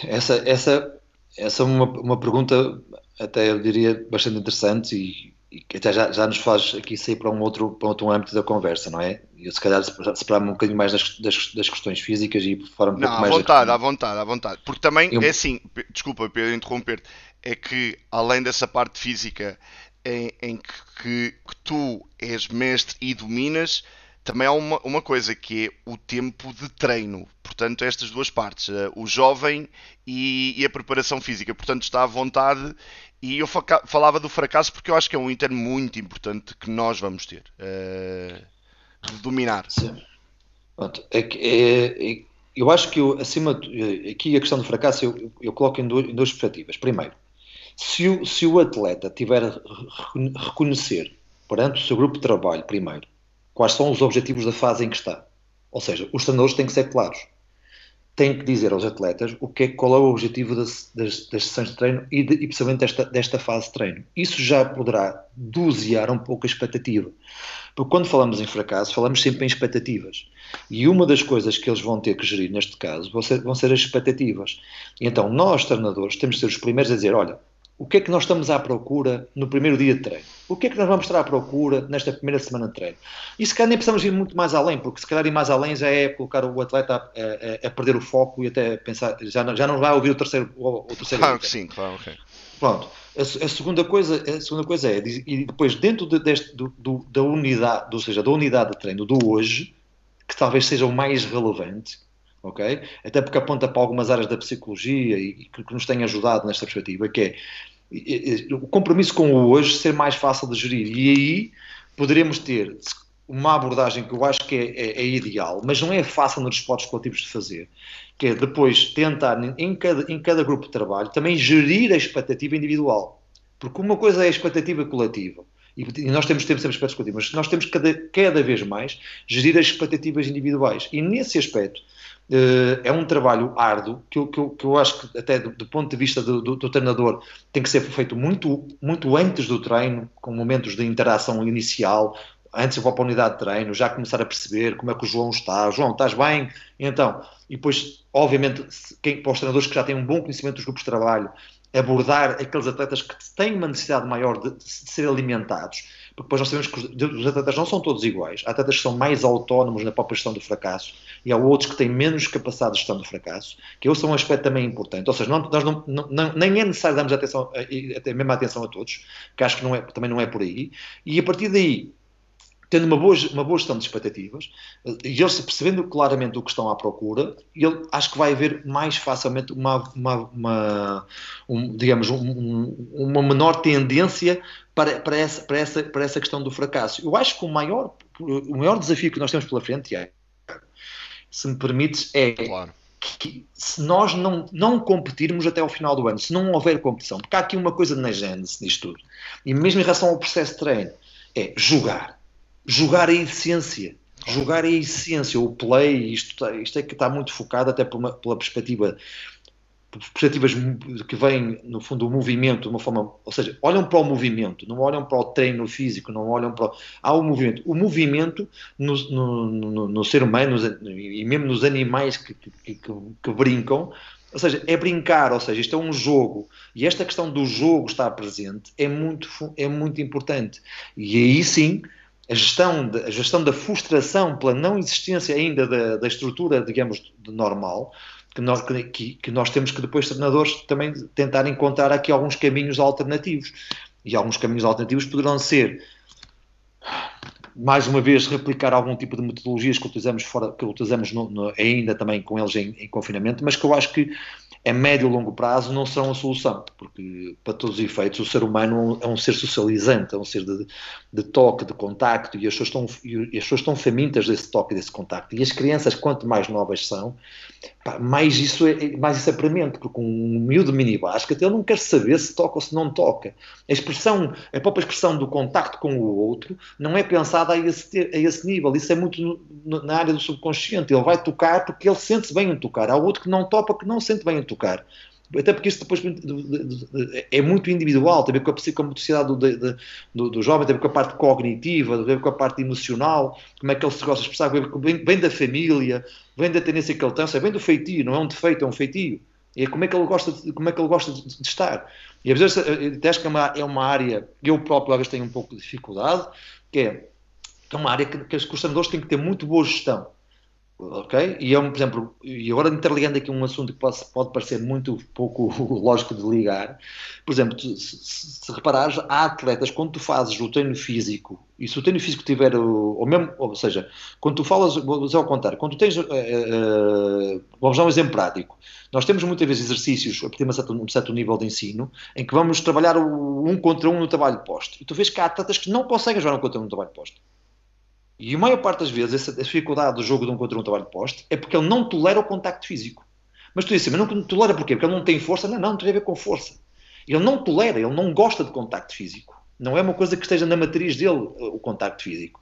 Speaker 1: Essa, essa, essa é uma, uma pergunta, até eu diria, bastante interessante e, até já, já nos faz aqui sair para um outro, para outro âmbito da conversa, não é? Eu se calhar separar-me um bocadinho mais das, das, das, questões físicas e fora um
Speaker 3: não,
Speaker 1: pouco mais...
Speaker 3: à vontade, à vontade, à vontade. Porque também, eu... é assim, desculpa Pedro interromper-te, é que além dessa parte física em, em que, que, que, tu és mestre e dominas, também há uma, uma coisa que é o tempo de treino. Portanto, estas duas partes, eh, o jovem e, e a preparação física. Portanto, está à vontade e eu falava do fracasso porque eu acho que é um Inter muito importante que nós vamos ter uh, de dominar.
Speaker 1: Sim. É, é, é, eu acho que eu, acima aqui a questão do fracasso eu, eu coloco em, duas, em duas perspectivas. Primeiro, se o, se o atleta tiver a reconhecer perante o seu grupo de trabalho, primeiro, quais são os objetivos da fase em que está. Ou seja, os treinadores têm que ser claros tem que dizer aos atletas o que é, qual é o objetivo das, das, das sessões de treino e, de, e precisamente desta, desta fase de treino. Isso já poderá dosear um pouco a expectativa. Porque quando falamos em fracasso, falamos sempre em expectativas. E uma das coisas que eles vão ter que gerir neste caso vão ser, vão ser as expectativas. Então, nós, treinadores, temos de ser os primeiros a dizer: olha, o que é que nós estamos à procura no primeiro dia de treino? O que é que nós vamos estar à procura nesta primeira semana de treino? E se calhar nem precisamos ir muito mais além, porque se calhar ir mais além já é colocar o atleta a, a, a perder o foco e até pensar, já não, já não vai ouvir o terceiro. O, o terceiro
Speaker 3: claro que sim, claro, ok.
Speaker 1: Pronto. A, a, segunda coisa, a segunda coisa é, e depois dentro de, deste, do, do, da unidade, ou seja, da unidade de treino do hoje, que talvez seja o mais relevante, ok? Até porque aponta para algumas áreas da psicologia e que, que nos tem ajudado nesta perspectiva, que é o compromisso com o hoje ser mais fácil de gerir. E aí poderemos ter uma abordagem que eu acho que é, é, é ideal, mas não é fácil nos esportes coletivos de fazer, que é depois tentar em cada, em cada grupo de trabalho também gerir a expectativa individual. Porque uma coisa é a expectativa coletiva, e nós temos sempre aspectos coletivos, mas nós temos cada, cada vez mais gerir as expectativas individuais. E nesse aspecto, é um trabalho árduo que eu, que eu, que eu acho que até do, do ponto de vista do, do, do, treinador tem que ser feito muito, muito antes do treino, com momentos de interação inicial, antes de ir para a unidade de treino, já começar a perceber como é que o João está. João, estás bem? Então, e depois, obviamente, quem, para os treinadores que já têm um bom conhecimento dos grupos de trabalho, abordar aqueles atletas que têm uma necessidade maior de, de ser alimentados porque nós sabemos que os atletas não são todos iguais. Há atletas que são mais autónomos na própria gestão do fracasso e há outros que têm menos capacidade de gestão do fracasso, que esse é um aspecto também importante. Ou seja, não, nós não, não, nem é necessário darmos atenção, a, a mesma atenção a todos, que acho que não é, também não é por aí, e a partir daí tendo uma boa, uma boa gestão de expectativas, e eles percebendo claramente o que estão à procura, ele, acho que vai haver mais facilmente uma, uma, uma um, digamos, um, uma menor tendência para, para, essa, para, essa, para essa questão do fracasso. Eu acho que o maior, o maior desafio que nós temos pela frente, é, se me permites, é claro. que se nós não, não competirmos até ao final do ano, se não houver competição, porque há aqui uma coisa na gênese disto tudo, e mesmo em relação ao processo de treino, é jogar jogar a essência. Jogar a essência, o play, isto, tá, isto é que está muito focado até pela, pela perspectiva perspectivas que vêm, no fundo, do movimento, de uma forma, ou seja, olham para o movimento, não olham para o treino físico, não olham para o, há o movimento. O movimento no, no, no, no ser humano e mesmo nos animais que, que, que, que, brincam, ou seja, é brincar, ou seja, isto é um jogo e esta questão do jogo estar presente é muito, é muito importante. E aí sim a gestão, de, a gestão da frustração pela não existência ainda da, da estrutura, digamos, normal, que nós, que, que nós temos que depois, treinadores, também tentar encontrar aqui alguns caminhos alternativos. E alguns caminhos alternativos poderão ser, mais uma vez, replicar algum tipo de metodologias que utilizamos, fora, que utilizamos no, no, ainda também com eles em, em confinamento, mas que eu acho que a médio e longo prazo não serão a solução, porque para todos os efeitos o ser humano é um ser socializante, é um ser de, de toque, de contacto, e as, pessoas estão, as pessoas estão famintas desse toque, desse contacto. E as crianças, quanto mais novas são, pá, mais, isso é, mais isso é premente, porque um miúdo mini basket ele não quer saber se toca ou se não toca. A expressão, a própria expressão do contacto com o outro não é pensada a esse, a esse nível, isso é muito na área do subconsciente. Ele vai tocar porque ele sente-se bem em tocar. Há outro que não topa que não sente bem em tocar. Até porque isso depois é muito individual, tem a ver com a psicomotricidade do, do, do, jovem, tem a ver com a parte cognitiva, tem a ver com a parte emocional, como é que ele se gosta de expressar, vem, vem da família, vem da tendência que ele tem, vem do feitio, não é um defeito, é um feitio. É como é que ele gosta de, como é que ele gosta de, de estar. E às vezes acho que é uma, é uma área, eu próprio às vezes tenho um pouco de dificuldade, que é, que é uma área que, que os treinadores têm que ter muito boa gestão Ok? E é um, por exemplo, e agora interligando aqui um assunto que pode, pode parecer muito pouco lógico de ligar, por exemplo, tu, se, se, reparares, há atletas, quando tu fazes o treino físico, e se o treino físico tiver, o, ou mesmo, ou seja, quando tu falas, vou dizer ao contrário, quando tu tens, uh, uh, vamos dar um exemplo prático, nós temos muitas vezes exercícios a partir de um certo, um certo nível de ensino, em que vamos trabalhar o, um contra um no trabalho posto, e tu vês que há atletas que não conseguem jogar um contra um no trabalho posto e a maior parte das vezes, essa dificuldade do jogo de um contra um trabalho de poste é porque ele não tolera o contacto físico. Mas tu dizes, mas não tolera porquê? Porque ele não tem força? Não, não, não tem a ver com força. Ele não tolera, ele não gosta de contacto físico. Não é uma coisa que esteja na matriz dele, o contacto físico.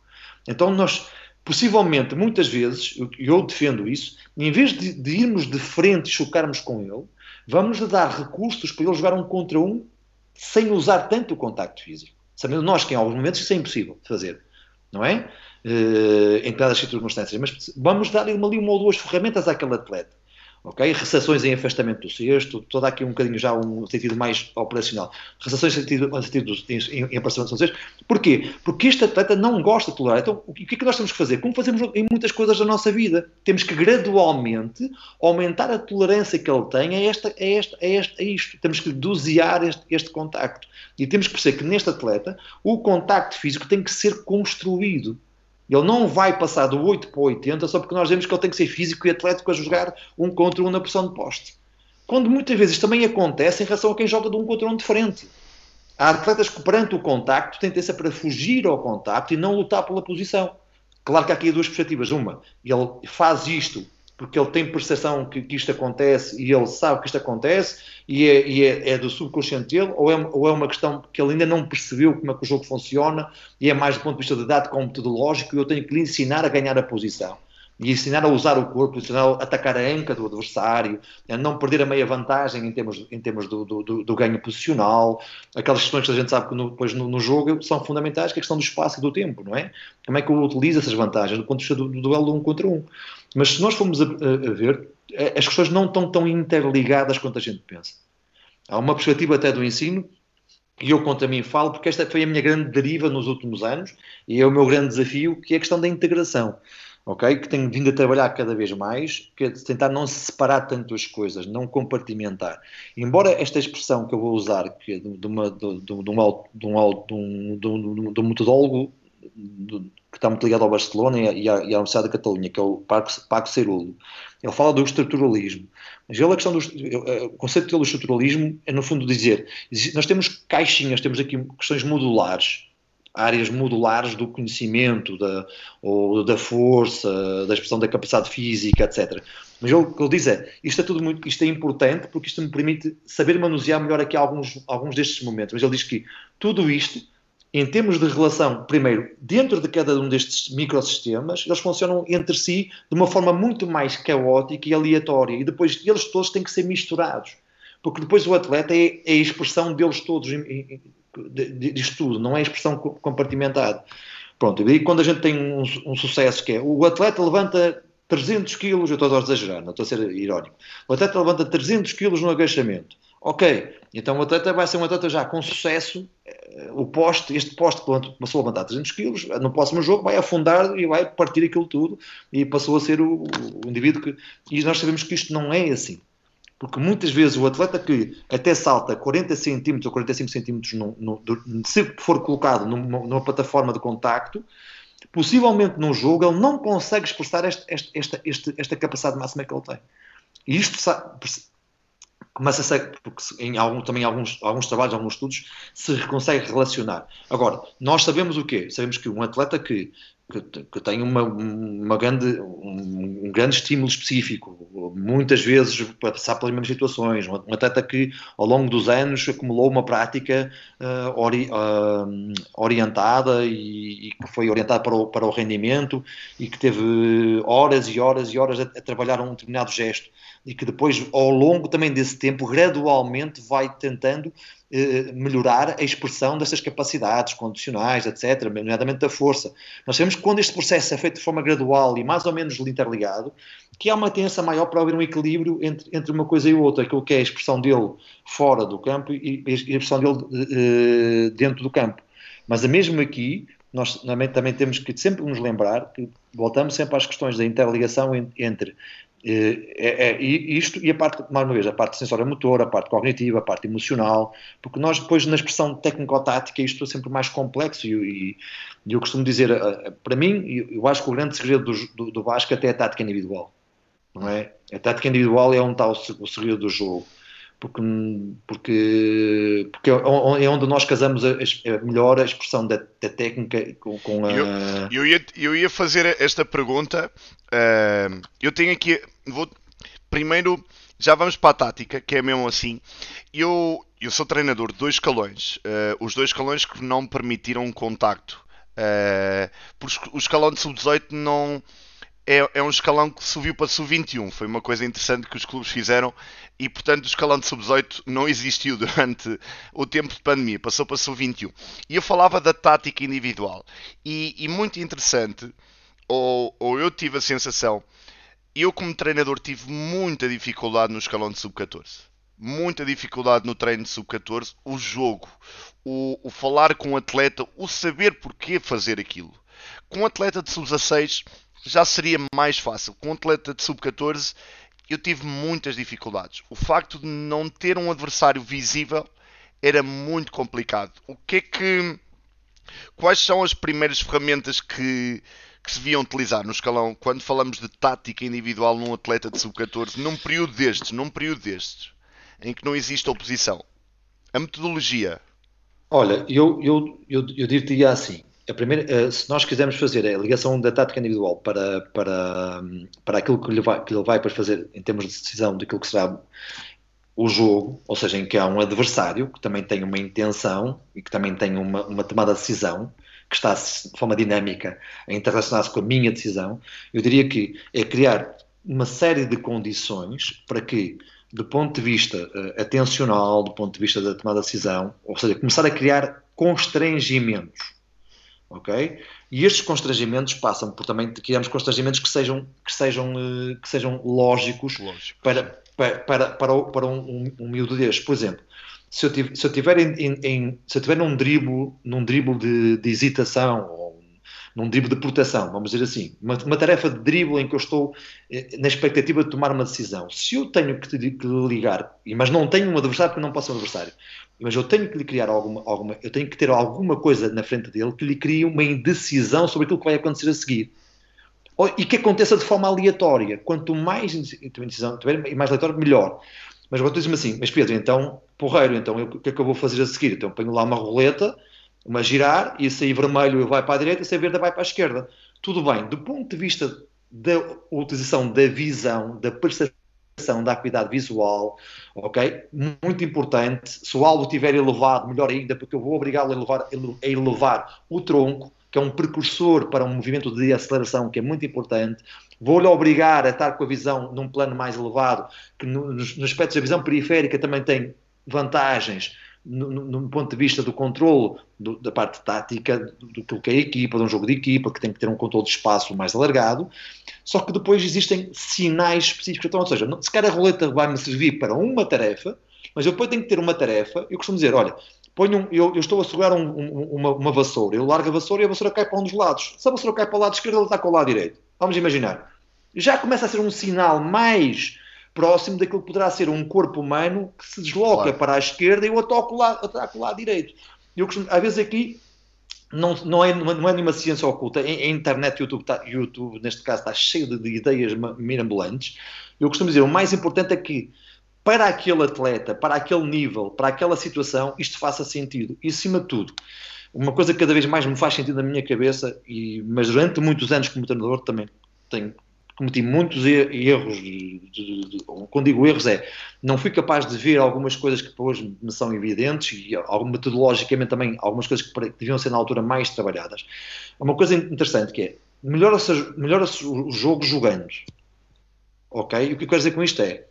Speaker 1: Então nós, possivelmente, muitas vezes, e eu defendo isso, em vez de, de irmos de frente e chocarmos com ele, vamos lhe dar recursos para ele jogar um contra um sem usar tanto o contacto físico. Sabendo nós que em alguns momentos isso é impossível de fazer, não é? Uh, em determinadas circunstâncias, mas vamos dar ali uma ou duas ferramentas àquele atleta. ok? Recessões em afastamento do cesto, toda aqui um bocadinho já um sentido mais operacional. Recessões em sentido, sentido, em, em afastamento do cesto. Porquê? Porque este atleta não gosta de tolerar. Então, o que é que nós temos que fazer? Como fazemos em muitas coisas da nossa vida. Temos que gradualmente aumentar a tolerância que ele tem a, esta, a, esta, a, esta, a isto. Temos que dosear este, este contacto. E temos que perceber que neste atleta o contacto físico tem que ser construído. Ele não vai passar do 8 para o 80 só porque nós vemos que ele tem que ser físico e atlético a jogar um contra um na pressão de poste. Quando muitas vezes também acontece em relação a quem joga de um contra um de frente. Há atletas que perante o contacto têm tendência para fugir ao contacto e não lutar pela posição. Claro que há aqui duas perspectivas. Uma, ele faz isto porque ele tem percepção que, que, isto acontece e ele sabe que isto acontece e é, e é, é do subconsciente dele, ou é, ou é, uma questão que ele ainda não percebeu como é que o jogo funciona e é mais do ponto de vista de dado como metodológico e eu tenho que lhe ensinar a ganhar a posição e ensinar a usar o corpo, ensinar a atacar a anca do adversário, a não perder a meia vantagem em termos, em termos do, do, do, ganho posicional, aquelas questões que a gente sabe que no, depois no, no, jogo são fundamentais, que é a questão do espaço e do tempo, não é? Como é que eu utilizo essas vantagens do ponto de vista do, do duelo um contra um. Mas se nós formos a, a ver, as questões não estão tão interligadas quanto a gente pensa. Há uma perspectiva até do ensino e eu contra mim falo, porque esta foi a minha grande deriva nos últimos anos e é o meu grande desafio, que é a questão da integração. Ok? Que tenho vindo a trabalhar cada vez mais, que é tentar não se separar tanto as coisas, não compartimentar. Embora esta expressão que eu vou usar, que é de, de, um, de, um, metodólogo que está muito ligado ao Barcelona e à, e à Universidade da Catalunha, que é o Paco Cerulo, ele fala do estruturalismo. Mas ele, a questão do eh, o conceito do estruturalismo é, no fundo, dizer: nós temos caixinhas, temos aqui questões modulares, áreas modulares do conhecimento, da, ou da força, da expressão da capacidade física, etc. Mas o que ele diz é: isto é tudo muito, isto é importante porque isto me permite saber manusear melhor aqui alguns, alguns destes momentos. Mas ele diz que tudo isto em termos de relação, primeiro, dentro de cada um destes microsistemas, eles funcionam entre si de uma forma muito mais caótica e aleatória. E depois eles todos têm que ser misturados. Porque depois o atleta é, é a expressão deles todos, disto tudo, não é expressão compartimentada. Pronto, e quando a gente tem um, um sucesso que é o atleta levanta 300 quilos, eu estou a exagerar, não estou a ser irónico. O atleta levanta 300 quilos no agachamento. Ok, então o atleta vai ser um atleta já com sucesso. Eh, o poste, este poste que passou a levantar 300 kg, no próximo jogo vai afundar e vai partir aquilo tudo e passou a ser o, o indivíduo que. E nós sabemos que isto não é assim. Porque muitas vezes o atleta que até salta 40 cm ou 45 cm no, no, se for colocado numa, numa, plataforma de contacto, possivelmente num jogo ele não consegue expressar esta, esta, esta, esta capacidade máxima que ele tem. E isto começa a porque em algum, também alguns, alguns trabalhos, alguns estudos, se consegue relacionar. Agora, nós sabemos o quê? Sabemos que um atleta que, que, tem uma, uma grande, um, um, grande estímulo específico, muitas vezes para passar pelas mesmas situações, um, atleta que ao longo dos anos acumulou uma prática uh, ori, uh, orientada e, e, que foi orientada para o, para o rendimento e que teve horas e horas e horas a, a trabalhar um determinado gesto e que depois, ao longo também desse tempo, gradualmente vai tentando eh, melhorar a expressão dessas capacidades condicionais, etc., nomeadamente da força. Nós sabemos que quando este processo é feito de forma gradual e mais ou menos interligado, que há uma tendência maior para haver um equilíbrio entre, entre uma coisa e outra, aquilo que é a expressão dele fora do campo e a expressão dele eh, dentro do campo. Mas mesmo aqui, nós também, também temos que sempre nos lembrar que voltamos sempre às questões da interligação entre é, é, é, isto e a parte, mais uma vez, a parte sensória motora, a parte cognitiva, a parte emocional, porque nós depois na expressão técnico-tática isto é sempre mais complexo e, e, eu costumo dizer, para mim, eu acho que o grande segredo do, do, do Vasco até é a tática individual, não é? A tática individual é onde está o, o segredo do jogo porque, porque, porque é onde nós casamos a, a melhor a expressão da, da técnica com, com a.
Speaker 3: Eu, eu, ia, eu ia fazer esta pergunta. Uh, eu tenho aqui. Vou, primeiro, já vamos para a tática, que é mesmo assim. Eu, eu sou treinador de dois escalões. Uh, os dois escalões que não permitiram um contacto. Uh, porque o escalão de sub-18 não é, é um escalão que subiu para sub-21. Foi uma coisa interessante que os clubes fizeram e, portanto, o escalão de sub-18 não existiu durante o tempo de pandemia, passou para sub-21. E eu falava da tática individual. E, e muito interessante, ou, ou eu tive a sensação, eu como treinador tive muita dificuldade no escalão de sub-14 muita dificuldade no treino de sub-14, o jogo, o, o, falar com o atleta, o saber porquê fazer aquilo. Com o atleta de sub-16 já seria mais fácil. Com um atleta de sub-14 eu tive muitas dificuldades. O facto de não ter um adversário visível era muito complicado. O que é que. Quais são as primeiras ferramentas que, que se deviam utilizar no escalão quando falamos de tática individual num atleta de sub-14, num período destes, num período destes, em que não existe oposição? A metodologia.
Speaker 1: Olha, eu, eu, eu, eu diria assim: a primeira, eh, se nós quisermos fazer a ligação da tática individual para, para, para aquilo que lhe, vai, que ele vai para fazer em termos de decisão daquilo que será o jogo, ou seja, em que há um adversário que também tem uma intenção e que também tem uma, uma tomada de decisão, que está de forma dinâmica a interrelacionar-se com a minha decisão, eu diria que é criar uma série de condições para que, do ponto de vista uh, atencional, do ponto de vista da tomada de decisão, ou seja, começar a criar constrangimentos ok? E estes constrangimentos passam por também criarmos constrangimentos que sejam, que sejam, eh, que sejam lógicos Lógico. para, para, para, para, um, um, um miúdo deste. Por exemplo, se eu tiver, se eu tiver, em, em, se eu tiver num drible, num drible de, de hesitação num drible de proteção, vamos dizer assim, uma, uma, tarefa de drible em que eu estou eh, na expectativa de tomar uma decisão. Se eu tenho que, te, que ligar, mas não tenho um adversário porque não posso ser um adversário, mas eu tenho que lhe criar alguma, alguma, eu tenho que ter alguma coisa na frente dele que lhe crie uma indecisão sobre aquilo que vai acontecer a seguir. E que aconteça de forma aleatória. Quanto mais indecisão tiver, mais aleatório, melhor. Mas agora tu dizes-me assim, mas Pedro, então, porreiro, então o que é que eu vou fazer a seguir? Então ponho lá uma roleta, uma girar, e aí vermelho vai para a direita, se aí verde vai para a esquerda. Tudo bem, do ponto de vista da utilização da visão, da percepção da acuidade visual, ok? Muito importante. Se o alvo estiver elevado, melhor ainda, porque eu vou obrigá-lo a elevar, a elevar o tronco, que é um precursor para um movimento de aceleração que é muito importante. Vou-lhe obrigar a estar com a visão num plano mais elevado, que nos aspectos da visão periférica também tem vantagens no, no, ponto de vista do controle do, da parte tática, do, do que é a equipa, de um jogo de equipa, que tem que ter um controle de espaço mais alargado, só que depois existem sinais específicos. Então, ou seja, se calhar a roleta vai-me servir para uma tarefa, mas eu depois tenho que ter uma tarefa, eu costumo dizer, olha, ponho um, eu, eu, estou a segurar um, um, uma, uma, vassoura, eu largo a vassoura e a vassoura cai para um dos lados. Se a vassoura cai para o lado esquerdo, ela está com o lado direito. Vamos imaginar. Já começa a ser um sinal mais próximo daquilo que poderá ser um corpo humano que se desloca claro. para a esquerda e o ataca o lado, ataca o lado direito. Eu costumo, às vezes aqui não, não, é, não é nenhuma ciência oculta. A internet, YouTube, está, YouTube, neste caso, está cheio de, de ideias mirambulantes. Eu costumo dizer, o mais importante é que para aquele atleta, para aquele nível, para aquela situação, isto faça sentido. E acima de tudo, uma coisa que cada vez mais me faz sentido na minha cabeça, e, mas durante muitos anos como treinador também tenho cometi muitos erros, de, de, de, quando digo erros é, não fui capaz de ver algumas coisas que depois me são evidentes e metodologicamente também algumas coisas que deviam ser na altura mais trabalhadas. Uma coisa interessante que é, melhora-se melhora o jogo jogando, ok? E o que eu quero dizer com isto é,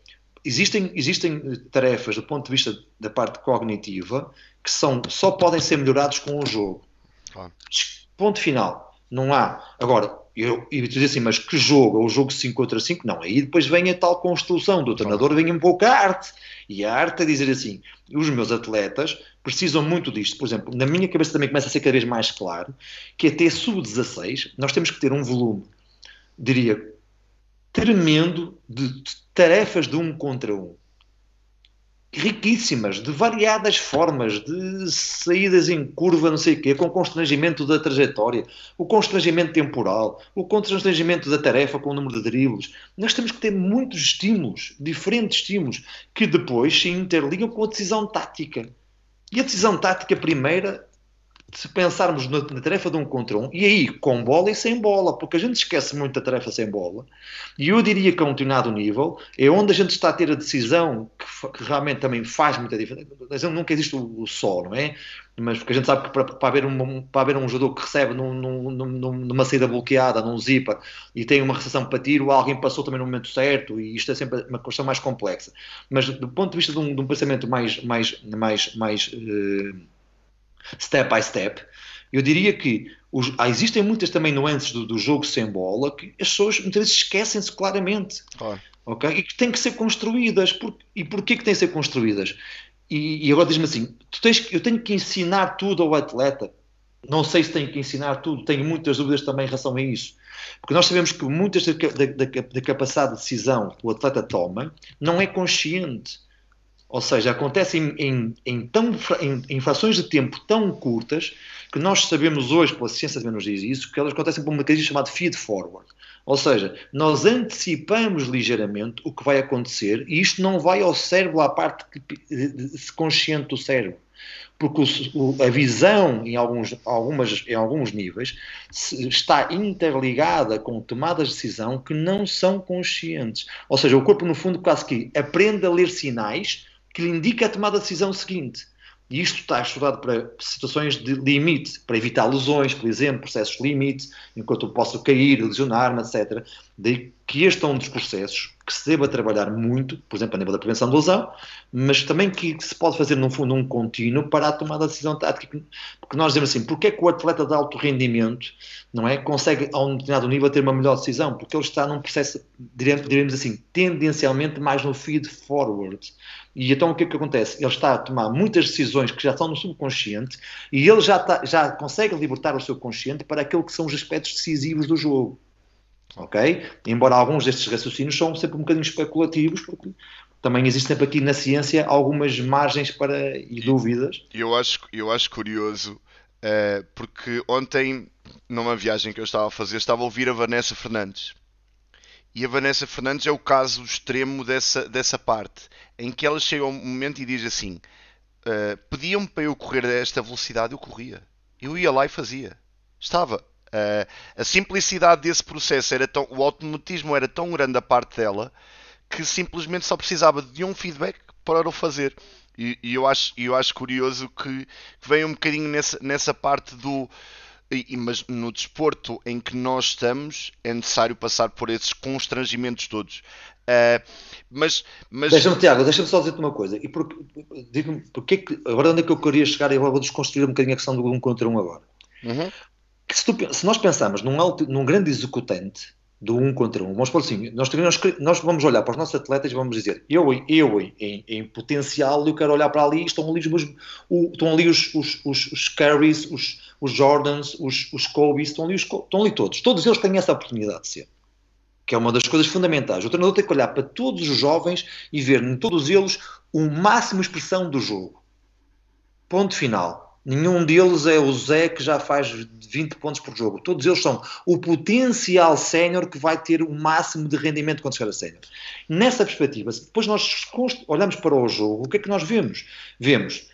Speaker 1: existem, existem tarefas do ponto de vista da parte cognitiva que são, só podem ser melhorados com o jogo. Claro. Ponto final. Não há. Agora, eu, eu dizer assim, mas que jogo? O jogo 5 contra 5? Não. Aí depois vem a tal construção do treinador, vem um pouco a arte. E a arte é dizer assim: os meus atletas precisam muito disto. Por exemplo, na minha cabeça também começa a ser cada vez mais claro que até sub-16 nós temos que ter um volume, diria, tremendo de tarefas de um contra um. Riquíssimas, de variadas formas, de saídas em curva, não sei o quê, com constrangimento da trajetória, o constrangimento temporal, o constrangimento da tarefa com o número de dribles. Nós temos que ter muitos estímulos, diferentes estímulos, que depois se interligam com a decisão tática. E a decisão tática primeira se pensarmos na, na, tarefa de um contra um, e aí com bola e sem bola, porque a gente esquece muito da tarefa sem bola, e eu diria que a um determinado nível é onde a gente está a ter a decisão que, que realmente também faz muita diferença. Nunca existe o, o só, não é? Mas porque a gente sabe que para, para, haver, um, para haver um jogador que recebe num, num, num, numa saída bloqueada, num zipper, e tem uma recepção para tiro, alguém passou também no momento certo, e isto é sempre uma questão mais complexa. Mas do ponto de vista de um, de um pensamento mais, mais, mais, mais uh, step by step, eu diria que os, ah, existem muitas também nuances do, do, jogo sem bola que as pessoas muitas vezes esquecem-se claramente. Claro. Okay? E que têm que ser construídas. Por, e porquê que têm que ser construídas? E, e agora diz-me assim: tu tens, eu tenho que ensinar tudo ao atleta. Não sei se tenho que ensinar tudo, tenho muitas dúvidas também em relação a isso. Porque nós sabemos que muitas da, da, da capacidade de decisão que o atleta toma não é consciente. Ou seja, acontece em, em, em, tão, em, em frações de tempo tão curtas que nós sabemos hoje, pela ciência também nos diz isso, que elas acontecem por um mecanismo chamado feed forward. Ou seja, nós antecipamos ligeiramente o que vai acontecer e isto não vai ao cérebro, à parte consciente do cérebro. Porque o, a visão, em alguns, algumas, em alguns níveis, está interligada com tomadas de decisão que não são conscientes. Ou seja, o corpo, no fundo, quase que aprende a ler sinais que lhe indica a tomada de decisão seguinte. E isto está estudado para situações de limite, para evitar lesões, por exemplo, processos de limite, enquanto eu posso cair, lesionar-me, etc. Daí que este é um dos processos que se deva trabalhar muito, por exemplo, a nível da prevenção de lesão, mas também que se pode fazer, no fundo, um contínuo para a tomada de decisão tática. Porque nós dizemos assim, porque é que o atleta de alto rendimento não é, consegue, a um determinado nível, ter uma melhor decisão? Porque ele está num processo, diremos assim, tendencialmente mais no feed forward. E então o que é que acontece? Ele está a tomar muitas decisões que já estão no subconsciente e ele já, está, já consegue libertar o seu consciente para aquilo que são os aspectos decisivos do jogo ok? Embora alguns destes raciocínios são sempre um bocadinho especulativos, porque também existe sempre aqui na ciência algumas margens para e dúvidas.
Speaker 3: Eu acho, eu acho curioso, uh, porque ontem, numa viagem que eu estava a fazer, estava a ouvir a Vanessa Fernandes. E a Vanessa Fernandes é o caso extremo dessa, dessa parte, em que ela chega a um momento e diz assim: uh, pediam-me para eu correr a esta velocidade, eu corria. Eu ia lá e fazia. Estava a simplicidade desse processo era tão, o automatismo era tão grande a parte dela que simplesmente só precisava de um feedback para o fazer. E, e eu, acho, eu acho curioso que, que vem um bocadinho nessa, nessa parte do. E, mas no desporto em que nós estamos é necessário passar por esses constrangimentos todos. Uh, mas, mas...
Speaker 1: Deixa-me, Tiago, deixa-me só dizer-te uma coisa. E por, digo-me, porque é que, agora onde é que eu queria chegar e agora vou desconstruir um bocadinho a questão do um contra um agora. Uhum que se, tu, se nós pensarmos num, num grande executante do um contra um, vamos por assim, nós, nós, nós, vamos olhar para os nossos atletas e vamos dizer, eu, eu em, em, potencial, eu quero olhar para ali, estão ali os o, estão ali os, os, os, os Currys, os, os Jordans, os, os Kobe's, estão ali, os, estão ali todos, todos eles têm essa oportunidade de ser. Que é uma das coisas fundamentais. O treinador tem que olhar para todos os jovens e ver em todos eles o máximo expressão do jogo. Ponto final Nenhum deles é o Zé que já faz 20 pontos por jogo. Todos eles são o potencial sénior que vai ter o máximo de rendimento quando chegar a sénior. Nessa perspectiva, depois nós olhamos para o jogo, o que é que nós vemos? Vemos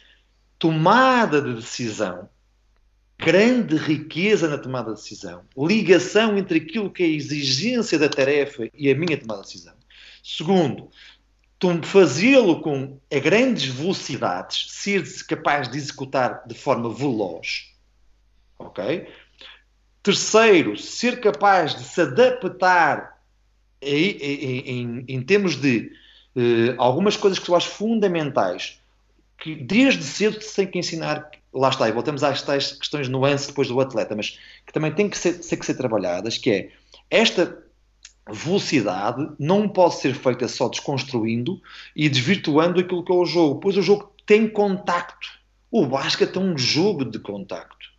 Speaker 1: tomada de decisão, grande riqueza na tomada de decisão, ligação entre aquilo que é a exigência da tarefa e a minha tomada de decisão. Segundo, fazê-lo com a grandes velocidades, ser capaz de executar de forma veloz, ok? Terceiro, ser capaz de se adaptar em, em, em termos de uh, algumas coisas que eu acho fundamentais, que desde cedo tem que ensinar, lá está, e voltamos às tais questões nuances depois do atleta, mas que também têm que ser, ter que ser trabalhadas, que é esta velocidade não pode ser feita só desconstruindo e desvirtuando aquilo que é o jogo, pois o jogo tem contacto. O basquete é um jogo de contacto.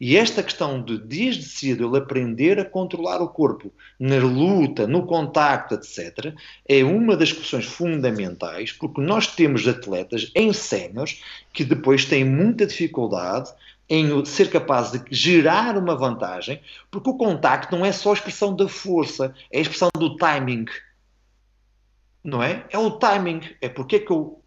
Speaker 1: E esta questão de, desde cedo, ele aprender a controlar o corpo na luta, no contacto, etc., é uma das questões fundamentais, porque nós temos atletas em séniores que depois têm muita dificuldade em ser capaz de gerar uma vantagem, porque o contacto não é só a expressão da força, é a expressão do timing. Não é? É o timing. É porque é que eu,